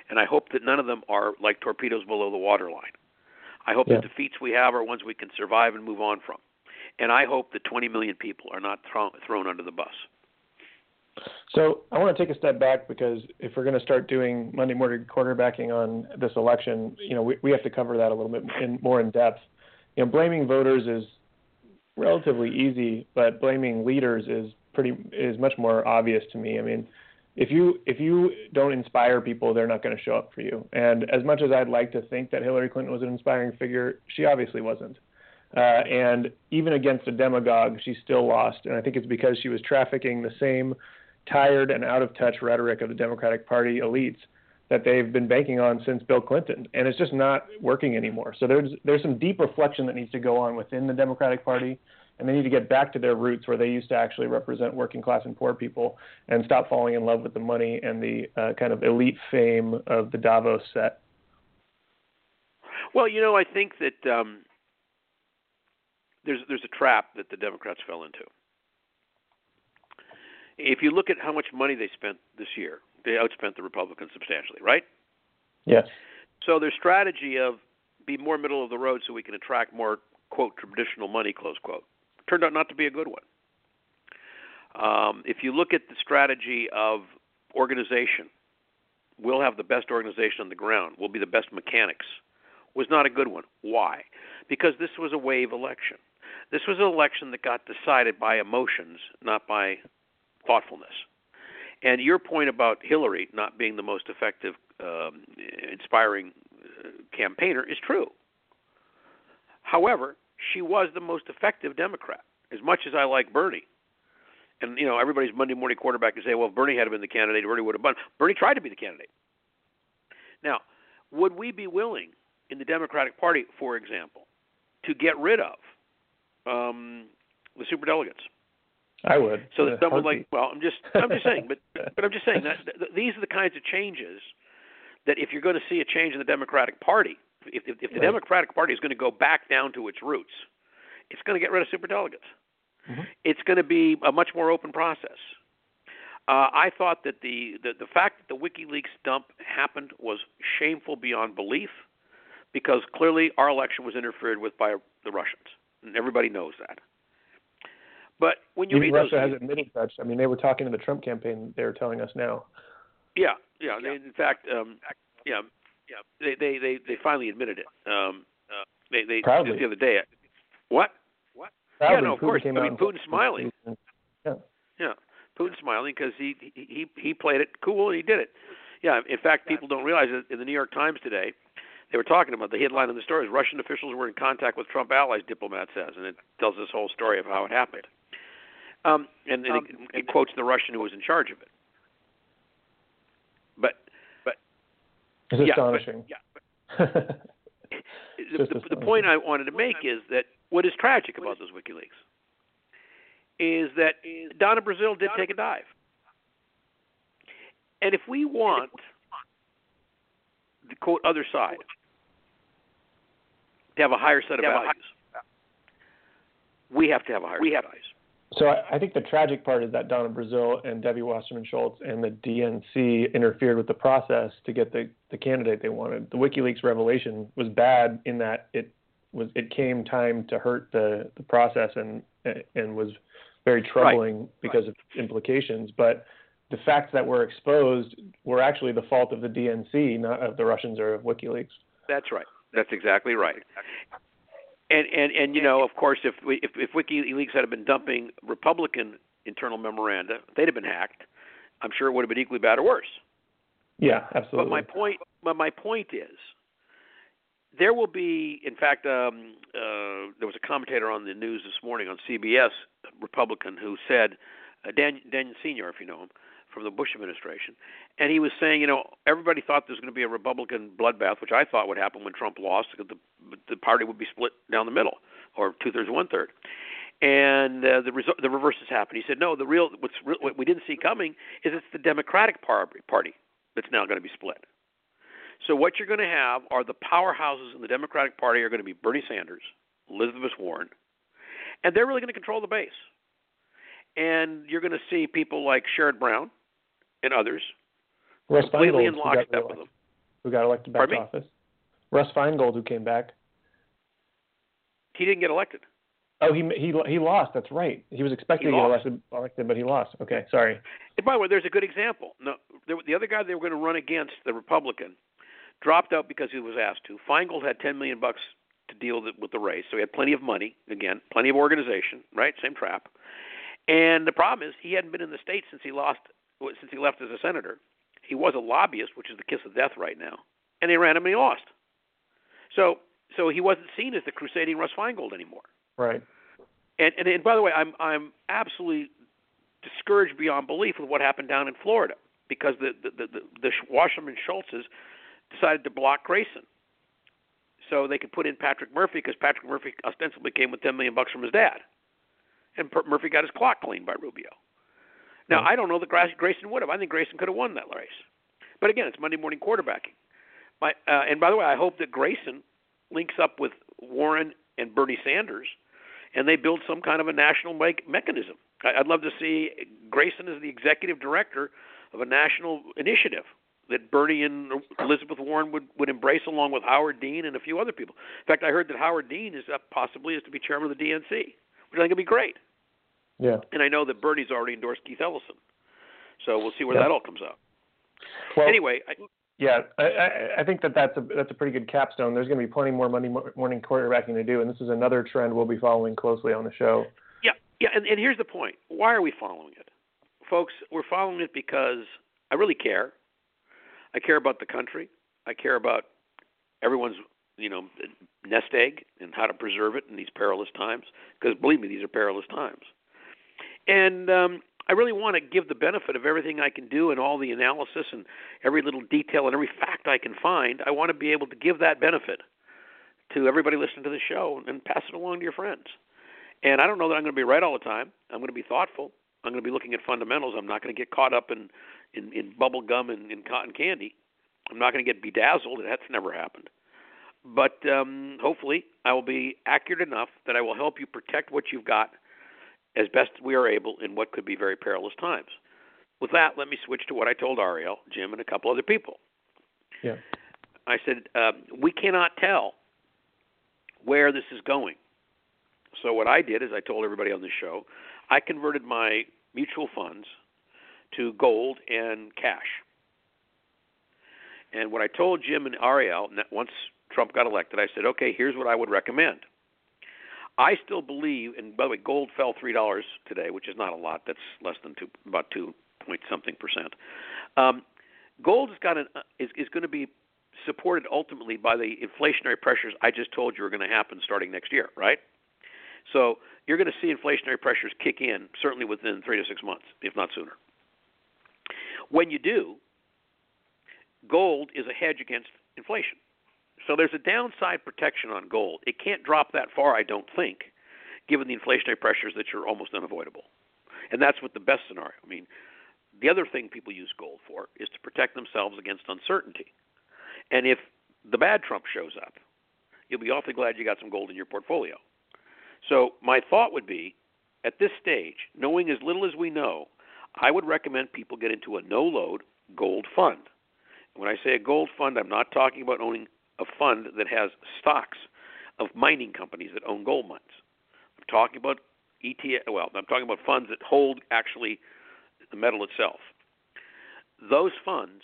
and I hope that none of them are like torpedoes below the waterline. I hope Yeah. the defeats we have are ones we can survive and move on from. And I hope that 20 million people are not thrown, thrown under the bus. So I want to take a step back because if we're going to start doing Monday morning quarterbacking on this election, you know, we, we have to cover that a little bit in, more in depth. You know, blaming voters is relatively easy, but blaming leaders is pretty is much more obvious to me. I mean, if you if you don't inspire people, they're not going to show up for you. And as much as I'd like to think that Hillary Clinton was an inspiring figure, she obviously wasn't. Uh, and even against a demagogue, she still lost. And I think it's because she was trafficking the same tired and out of touch rhetoric of the Democratic Party elites that they've been banking on since Bill Clinton, and it's just not working anymore. So there's there's some deep reflection that needs to go on within the Democratic Party, and they need to get back to their roots where they used to actually represent working class and poor people, and stop falling in love with the money and the uh, kind of elite fame of the Davos set. Well, you know, I think that um, there's there's a trap that the Democrats fell into. If you look at how much money they spent this year, they outspent the Republicans substantially, right? Yes. So their strategy of be more middle of the road so we can attract more quote traditional money close quote turned out not to be a good one. Um, if you look at the strategy of organization, we'll have the best organization on the ground. We'll be the best mechanics. Was not a good one. Why? Because this was a wave election. This was an election that got decided by emotions, not by thoughtfulness. And your point about Hillary not being the most effective, um, inspiring uh, campaigner is true. However, she was the most effective Democrat. As much as I like Bernie, and you know everybody's Monday morning quarterback to say, well, if Bernie had been the candidate, Bernie would have won. Bernie tried to be the candidate. Now, would we be willing in the Democratic Party, for example, to get rid of um, the super delegates. I would. So that someone like, well, I'm just, I'm just saying, but, but I'm just saying that th- these are the kinds of changes that if you're going to see a change in the Democratic Party, if, if, if the right. Democratic Party is going to go back down to its roots, it's going to get rid of super delegates. Mm-hmm. It's going to be a much more open process. Uh, I thought that the, the the fact that the WikiLeaks dump happened was shameful beyond belief, because clearly our election was interfered with by the Russians, and everybody knows that. But when you Even read Russia those, has admitted such. I mean, they were talking to the Trump campaign. They were telling us now. Yeah, yeah. They, in fact, um, yeah, yeah. They they they they finally admitted it. Um, uh, they they Proudly. just the other day. What? What? Proudly, yeah, no, of Putin course. I mean, Putin's smiling. Yeah. Yeah, Putin's smiling because he he he played it cool and he did it. Yeah. In fact, people don't realize that in the New York Times today, they were talking about the headline of the story is Russian officials were in contact with Trump allies, diplomat says, and it tells this whole story of how it happened. Um, and, and um, it, it quotes the Russian who was in charge of it. But, but it's yeah, astonishing. But, yeah, but, the, the, the point I wanted to make is that what is tragic about those WikiLeaks is that Donna Brazile did take a dive. And if we want the quote other side to have a higher set of values, we have to have a higher set of values. So I, I think the tragic part is that Donna Brazile and Debbie Wasserman Schultz and the DNC interfered with the process to get the, the candidate they wanted. The WikiLeaks revelation was bad in that it was it came time to hurt the, the process and and was very troubling right. because right. of implications. But the facts that were exposed were actually the fault of the DNC, not of the Russians or of WikiLeaks. That's right. That's exactly right. And and and you know, of course, if we, if if WikiLeaks had been dumping Republican internal memoranda, they'd have been hacked. I'm sure it would have been equally bad or worse. Yeah, absolutely. But my point, but my point is, there will be. In fact, um, uh, there was a commentator on the news this morning on CBS, Republican, who said, uh, Dan, Dan Senor, if you know him, from the Bush administration, and he was saying, you know, everybody thought there was going to be a Republican bloodbath, which I thought would happen when Trump lost, because the the party would be split down the middle, or two thirds, one third. And uh, the the reverse has happened. He said, no, the real what's what we didn't see coming is it's the Democratic Party that's now going to be split. So what you're going to have are the powerhouses in the Democratic Party are going to be Bernie Sanders, Elizabeth Warren, and they're really going to control the base. And you're going to see people like Sherrod Brown, and others Russ completely Feingold, in lockstep with them. Who got elected back Pardon to me? office? Russ Feingold, who came back. He didn't get elected. Oh, he he he lost. That's right. He was expected He to get elected, elected, but he lost. Okay, sorry. And by the way, there's a good example. No, the other guy they were going to run against, the Republican, dropped out because he was asked to. Feingold had 10 million bucks to deal with the race, so he had plenty of money. Again, plenty of organization. Right, same trap. And the problem is, he hadn't been in the state since he lost, since he left as a senator. He was a lobbyist, which is the kiss of death right now, and they ran him and he lost. So, so he wasn't seen as the crusading Russ Feingold anymore. Right. And, and and by the way, I'm I'm absolutely discouraged beyond belief with what happened down in Florida because the the the, the, the Wasserman Schultzes decided to block Grayson, so they could put in Patrick Murphy because Patrick Murphy ostensibly came with 10 million bucks from his dad, and Murphy got his clock cleaned by Rubio. Now I don't know that Grayson would have. I think Grayson could have won that race, but again, it's Monday morning quarterbacking. My uh, and by the way, I hope that Grayson links up with Warren and Bernie Sanders and they build some kind of a national me- mechanism. I'd love to see Grayson as the executive director of a national initiative that Bernie and Elizabeth Warren would, would embrace along with Howard Dean and a few other people. In fact, I heard that Howard Dean is up possibly is to be chairman of the DNC, which I think would be great. Yeah. And I know that Bernie's already endorsed Keith Ellison. So we'll see where Yeah. that all comes out. Well, anyway, I, Yeah, I, I, think that that's a that's a pretty good capstone. There's going to be plenty more Monday morning quarterbacking to do, and this is another trend we'll be following closely on the show. Yeah, yeah, and, and here's the point. Why are we following it? Folks, we're following it because I really care. I care about the country. I care about everyone's, you know, nest egg and how to preserve it in these perilous times. Because believe me, these are perilous times. And um, I really want to give the benefit of everything I can do and all the analysis and every little detail and every fact I can find. I want to be able to give that benefit to everybody listening to the show and pass it along to your friends. And I don't know that I'm going to be right all the time. I'm going to be thoughtful. I'm going to be looking at fundamentals. I'm not going to get caught up in in, in bubble gum and in cotton candy. I'm not going to get bedazzled. That's never happened. But um, hopefully, I will be accurate enough that I will help you protect what you've got as best we are able in what could be very perilous times. With that, let me switch to what I told Ariel, Jim, and a couple other people. Yeah. I said, um, we cannot tell where this is going. So what I did is I told everybody on the show, I converted my mutual funds to gold and cash. And what I told Jim and Ariel that once Trump got elected, I said, okay, here's what I would recommend. I still believe, and by the way, gold fell three dollars today, which is not a lot. That's less than two, about two point something percent. Um, gold has got an, uh, is is going to be supported ultimately by the inflationary pressures I just told you are going to happen starting next year, right? So you're going to see inflationary pressures kick in certainly within three to six months, if not sooner. When you do, gold is a hedge against inflation. So there's a downside protection on gold. It can't drop that far, I don't think, given the inflationary pressures that are almost unavoidable. And that's what the best scenario. I mean, the other thing people use gold for is to protect themselves against uncertainty. And if the bad Trump shows up, you'll be awfully glad you got some gold in your portfolio. So my thought would be, at this stage, knowing as little as we know, I would recommend people get into a no-load gold fund. When I say a gold fund, I'm not talking about owning a fund that has stocks of mining companies that own gold mines. I'm talking about ETF. Well, I'm talking about funds that hold actually the metal itself. Those funds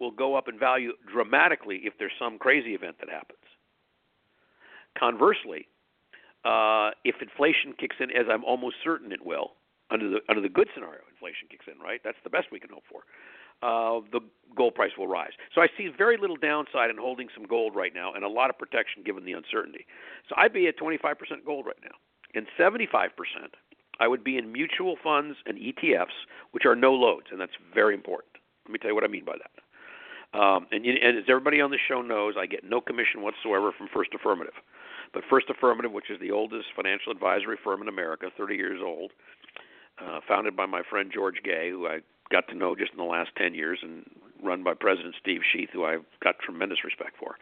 will go up in value dramatically if there's some crazy event that happens. Conversely, uh, if inflation kicks in, as I'm almost certain it will, under the under the good scenario, inflation kicks in, right? That's the best we can hope for. Uh, the gold price will rise. So I see very little downside in holding some gold right now, and a lot of protection given the uncertainty. So I'd be at 25% gold right now, and 75% I would be in mutual funds and ETFs, which are no loads, and that's very important. Let me tell you what I mean by that. Um, and, and as everybody on the show knows, I get no commission whatsoever from First Affirmative. But First Affirmative, which is the oldest financial advisory firm in America, 30 years old, uh, founded by my friend George Gay, who I got to know just in the last 10 years, and run by President Steve Schueth, who I've got tremendous respect for,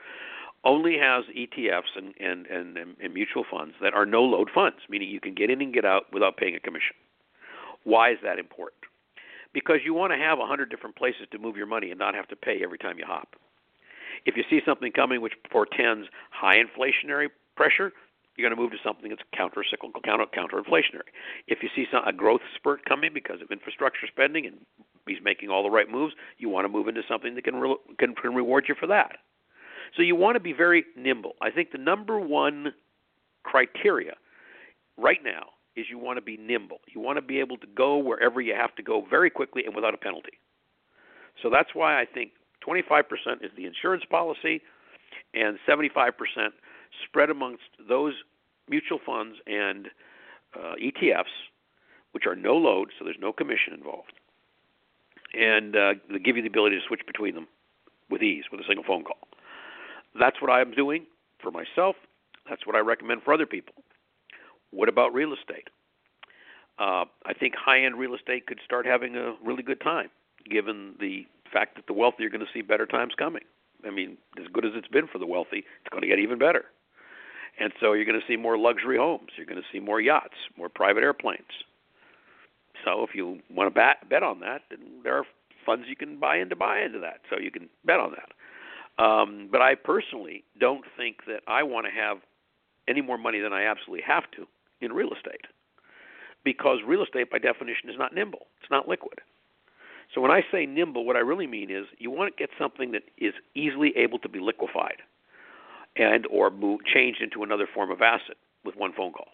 only has ETFs and, and, and, and mutual funds that are no load funds, meaning you can get in and get out without paying a commission. Why is that important? because you want to have a hundred different places to move your money and not have to pay every time you hop. If you see something coming which portends high inflationary pressure, you're going to move to something that's counter-cyclical, counter counter-inflationary. If you see some, a growth spurt coming because of infrastructure spending and he's making all the right moves, you want to move into something that can re- can, can reward you for that. So you want to be very nimble. I think the number one criteria right now is you want to be nimble. You want to be able to go wherever you have to go very quickly and without a penalty. So that's why I think 25% is the insurance policy and 75% spread amongst those mutual funds and uh, ETFs, which are no load, so there's no commission involved. And uh, they give you the ability to switch between them with ease with a single phone call. That's what I'm doing for myself. That's what I recommend for other people. What about real estate? Uh, I think high-end real estate could start having a really good time, given the fact that the wealthy are going to see better times coming. I mean, as good as it's been for the wealthy, it's going to get even better. And so you're going to see more luxury homes. You're going to see more yachts, more private airplanes. So if you want to bet, bet on that, then there are funds you can buy in to buy into that. So you can bet on that. Um, but I personally don't think that I want to have any more money than I absolutely have to in real estate because real estate, by definition, is not nimble, it's not liquid. So when I say nimble, what I really mean is you want to get something that is easily able to be liquefied and or move, changed into another form of asset with one phone call.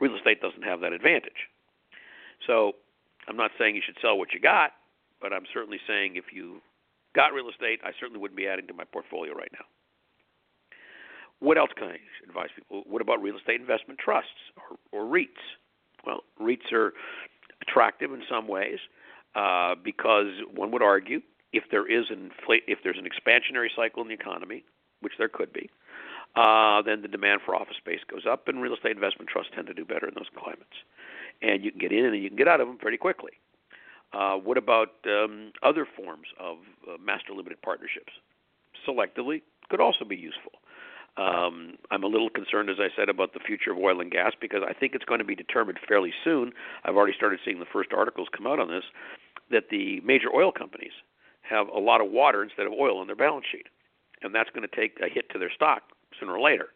Real estate doesn't have that advantage. So I'm not saying you should sell what you got, but I'm certainly saying if you got real estate, I certainly wouldn't be adding to my portfolio right now. What else can I advise people? What about real estate investment trusts or, or REITs? Well, REITs are attractive in some ways uh, because one would argue if there is an if there's an expansionary cycle in the economy, which there could be, uh, then the demand for office space goes up, and real estate investment trusts tend to do better in those climates. And you can get in and you can get out of them pretty quickly. Uh, what about um, other forms of uh, master limited partnerships? Selectively could also be useful. Um, I'm a little concerned, as I said, about the future of oil and gas because I think it's going to be determined fairly soon. I've already started seeing the first articles come out on this that the major oil companies have a lot of water instead of oil on their balance sheet, and that's going to take a hit to their stock sooner or later.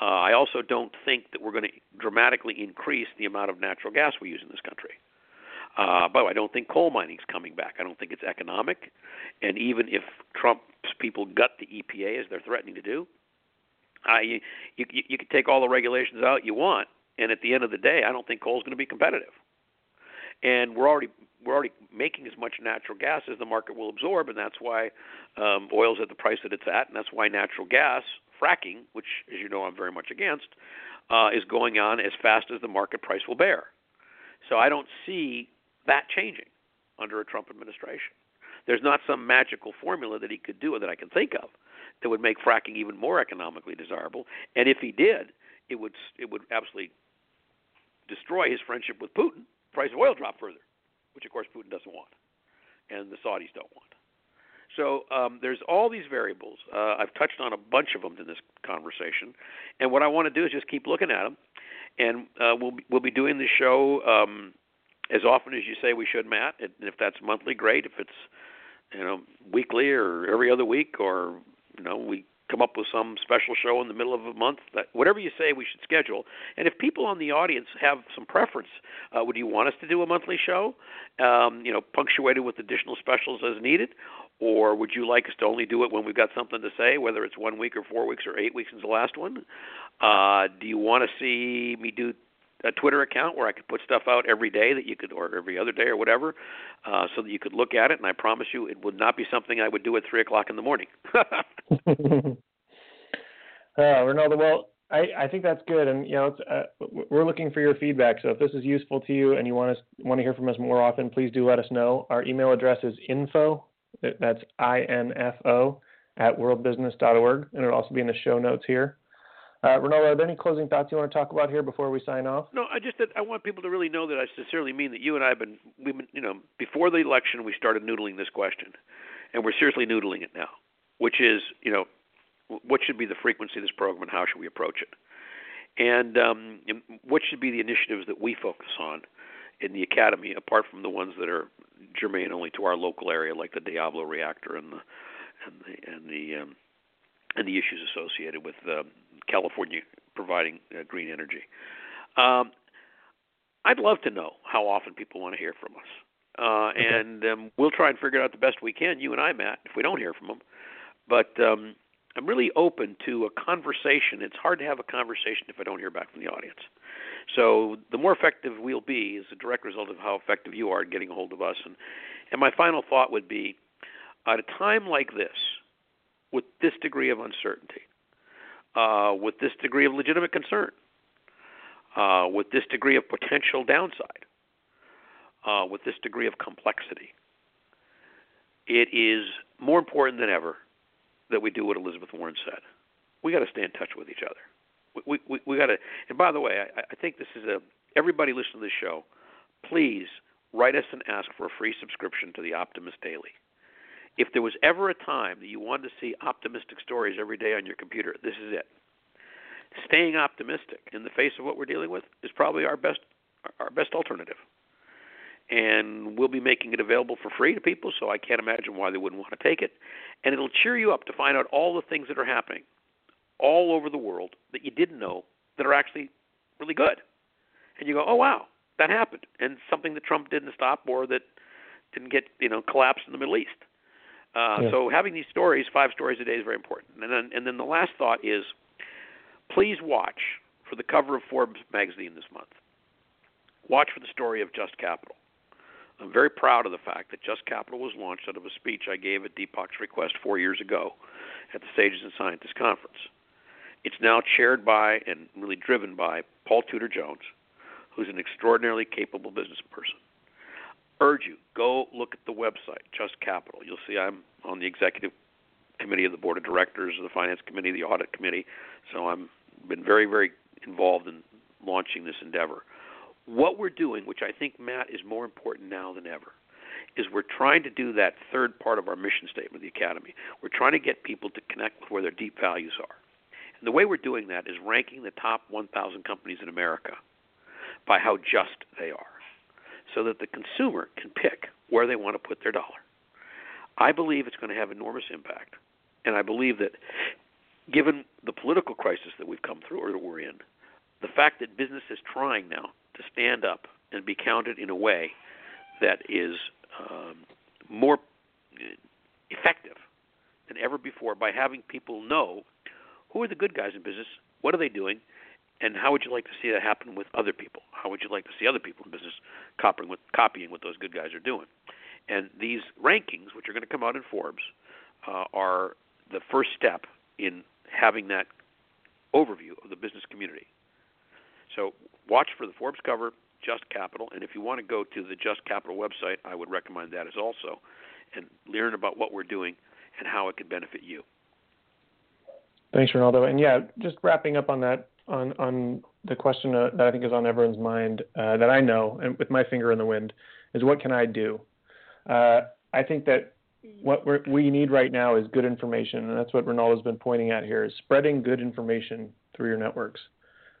Uh, I also don't think that we're going to dramatically increase the amount of natural gas we use in this country. Uh, but I don't think coal mining is coming back. I don't think it's economic. And even if Trump's people gut the EPA as they're threatening to do, uh, you, you you can take all the regulations out you want, and at the end of the day, I don't think coal is going to be competitive. And we're already we're already making as much natural gas as the market will absorb, and that's why um, oil's at the price that it's at, and that's why natural gas fracking, which as you know I'm very much against, uh, is going on as fast as the market price will bear. So I don't see that changing under a Trump administration. There's not some magical formula that he could do that I can think of that would make fracking even more economically desirable. And if he did, it would it would absolutely destroy his friendship with Putin. Price of oil drop further, which of course Putin doesn't want, and the Saudis don't want. So um, there's all these variables. Uh, I've touched on a bunch of them in this conversation, and what I want to do is just keep looking at them. And uh, we'll be, we'll be doing the show um, as often as you say we should, Matt. And if that's monthly, great. If it's you know weekly or every other week, or you know we come up with some special show in the middle of a month. That whatever you say, we should schedule. And if people on the audience have some preference, uh, would you want us to do a monthly show? Um, you know, punctuated with additional specials as needed, or would you like us to only do it when we've got something to say, whether it's one week or four weeks or eight weeks since the last one? Uh, do you want to see me do a Twitter account where I could put stuff out every day that you could, or every other day or whatever, uh, so that you could look at it. And I promise you, it would not be something I would do at three o'clock in the morning. uh, Rinaldo, well, I, I think that's good, and you know, uh, we're looking for your feedback. So if this is useful to you and you want us want to hear from us more often, please do let us know. Our email address is info. That's I N F O at worldbusiness.org, and it'll also be in the show notes here. Uh, Rinaldo, are there any closing thoughts you want to talk about here before we sign off? No, I just I want people to really know that I sincerely mean that you and I have been we've been you know before the election we started noodling this question, and we're seriously noodling it now, which is you know what should be the frequency of this program and how should we approach it, and, um, what should be the initiatives that we focus on in the academy apart from the ones that are germane only to our local area like the Diablo reactor and the and the and the um, and the issues associated with um, California providing uh, green energy. Um, I'd love to know how often people want to hear from us, uh, and um, we'll try and figure it out the best we can. You and I, Matt, if we don't hear from them, but um, I'm really open to a conversation. It's hard to have a conversation if I don't hear back from the audience. So the more effective we'll be is a direct result of how effective you are at getting a hold of us. And and my final thought would be, at a time like this, with this degree of uncertainty, uh, with this degree of legitimate concern, uh, with this degree of potential downside, uh, with this degree of complexity. It is more important than ever that we do what Elizabeth Warren said. We got to stay in touch with each other. We we, we got to. And by the way, I, I think this is a everybody listening to this show. Please write us and ask for a free subscription to the Optimist Daily if there was ever a time that you wanted to see optimistic stories every day on your computer, this is it. Staying optimistic in the face of what we're dealing with is probably our best our best alternative. And we'll be making it available for free to people, so I can't imagine why they wouldn't want to take it. And it'll cheer you up to find out all the things that are happening all over the world that you didn't know that are actually really good. And you go, "Oh wow, that happened." And something that Trump didn't stop or that didn't get, you know, collapsed in the Middle East. Uh, yeah. So having these stories, five stories a day, is very important. And then, and then the last thought is, please watch for the cover of Forbes magazine this month. Watch for the story of Just Capital. I'm very proud of the fact that Just Capital was launched out of a speech I gave at Deepak's request four years ago at the Sages and Scientists Conference. It's now chaired by and really driven by Paul Tudor Jones, who's an extraordinarily capable business person urge you go look at the website, Just Capital. You'll see I'm on the executive committee of the board of directors, the finance committee, the audit committee. So I'm been very, very involved in launching this endeavor. What we're doing, which I think Matt is more important now than ever, is we're trying to do that third part of our mission statement of the academy. We're trying to get people to connect with where their deep values are. And the way we're doing that is ranking the top 1,000 companies in America by how just they are, so that the consumer can pick where they want to put their dollar. I believe it's going to have enormous impact, and I believe that given the political crisis that we've come through or that we're in, the fact that business is trying now to stand up and be counted in a way that is um, more effective than ever before by having people know who are the good guys in business, what are they doing, and how would you like to see that happen with other people? How would you like to see other people in business copying what, copying what those good guys are doing? And these rankings, which are going to come out in Forbes, uh, are the first step in having that overview of the business community. So watch for the Forbes cover, Just Capital, and if you want to go to the Just Capital website, I would recommend that as also, and learn about what we're doing and how it could benefit you. Thanks, Rinaldo. And yeah, just wrapping up on that, on on the question uh, that I think is on everyone's mind uh, that I know, and with my finger in the wind, is what can I do? Uh, I think that what we need right now is good information, and that's what Rinaldo's been pointing at here: is spreading good information through your networks.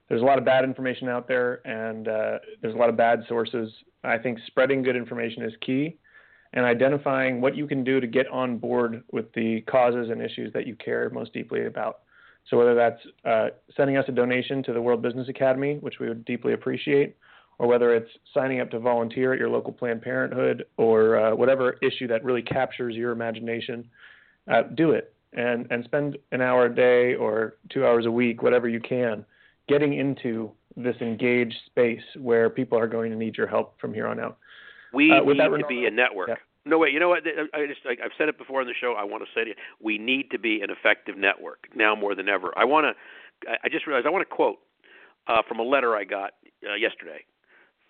There's a lot of bad information out there, and uh, there's a lot of bad sources. I think spreading good information is key, and identifying what you can do to get on board with the causes and issues that you care most deeply about. So whether that's uh, sending us a donation to the World Business Academy, which we would deeply appreciate, or whether it's signing up to volunteer at your local Planned Parenthood, or uh, whatever issue that really captures your imagination, uh, do it and and spend an hour a day or two hours a week, whatever you can, getting into this engaged space where people are going to need your help from here on out. We uh, need to be a network. Yeah. No wait, you know what? I just I, I've said it before on the show. I want to say to you, we need to be an effective network now more than ever. I want to. I just realized I want to quote uh, from a letter I got uh, yesterday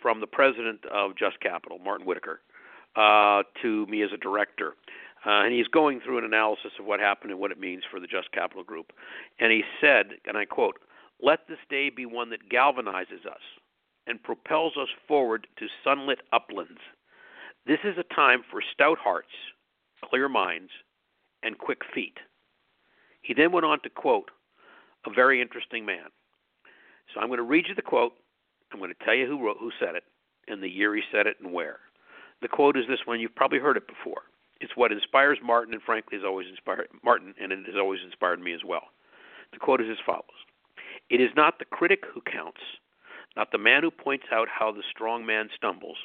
from the president of Just Capital, Martin Whittaker, uh, to me as a director. Uh, and he's going through an analysis of what happened and what it means for the Just Capital Group. And he said, and I quote, let this day be one that galvanizes us and propels us forward to sunlit uplands. This is a time for stout hearts, clear minds, and quick feet. He then went on to quote a very interesting man. So I'm going to read you the quote. I'm going to tell you who wrote, who said it, and the year he said it, and where. The quote is this one. You've probably heard it before. It's what inspires Martin, and frankly, has always inspired Martin, and it has always inspired me as well. The quote is as follows: it is not the critic who counts, not the man who points out how the strong man stumbles,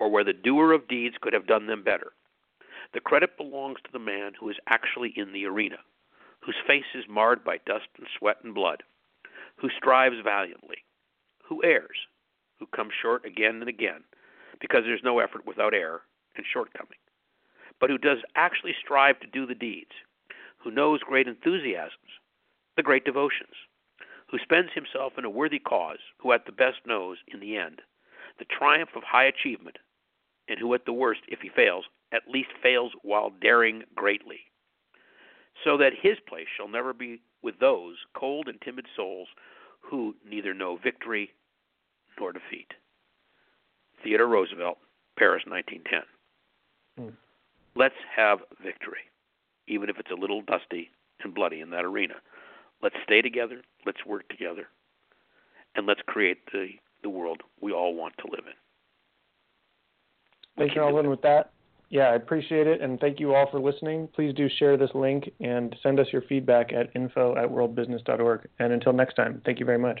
or where the doer of deeds could have done them better. The credit belongs to the man who is actually in the arena, whose face is marred by dust and sweat and blood, who strives valiantly, who errs, who comes short again and again, because there's no effort without error and shortcoming, but who does actually strive to do the deeds, who knows great enthusiasms, the great devotions, who spends himself in a worthy cause, who at the best knows, in the end, the triumph of high achievement, and who at the worst, if he fails, at least fails while daring greatly. So that his place shall never be with those cold and timid souls who neither know victory nor defeat. Theodore Roosevelt, Paris, 1910. Mm. Let's have victory, even if it's a little dusty and bloody in that arena. Let's stay together. Let's work together. And let's create the, the world we all want to live in. Thank you, Alvin, with that. Yeah, I appreciate it. And thank you all for listening. Please do share this link and send us your feedback at info at worldbusiness.org. And until next time, thank you very much.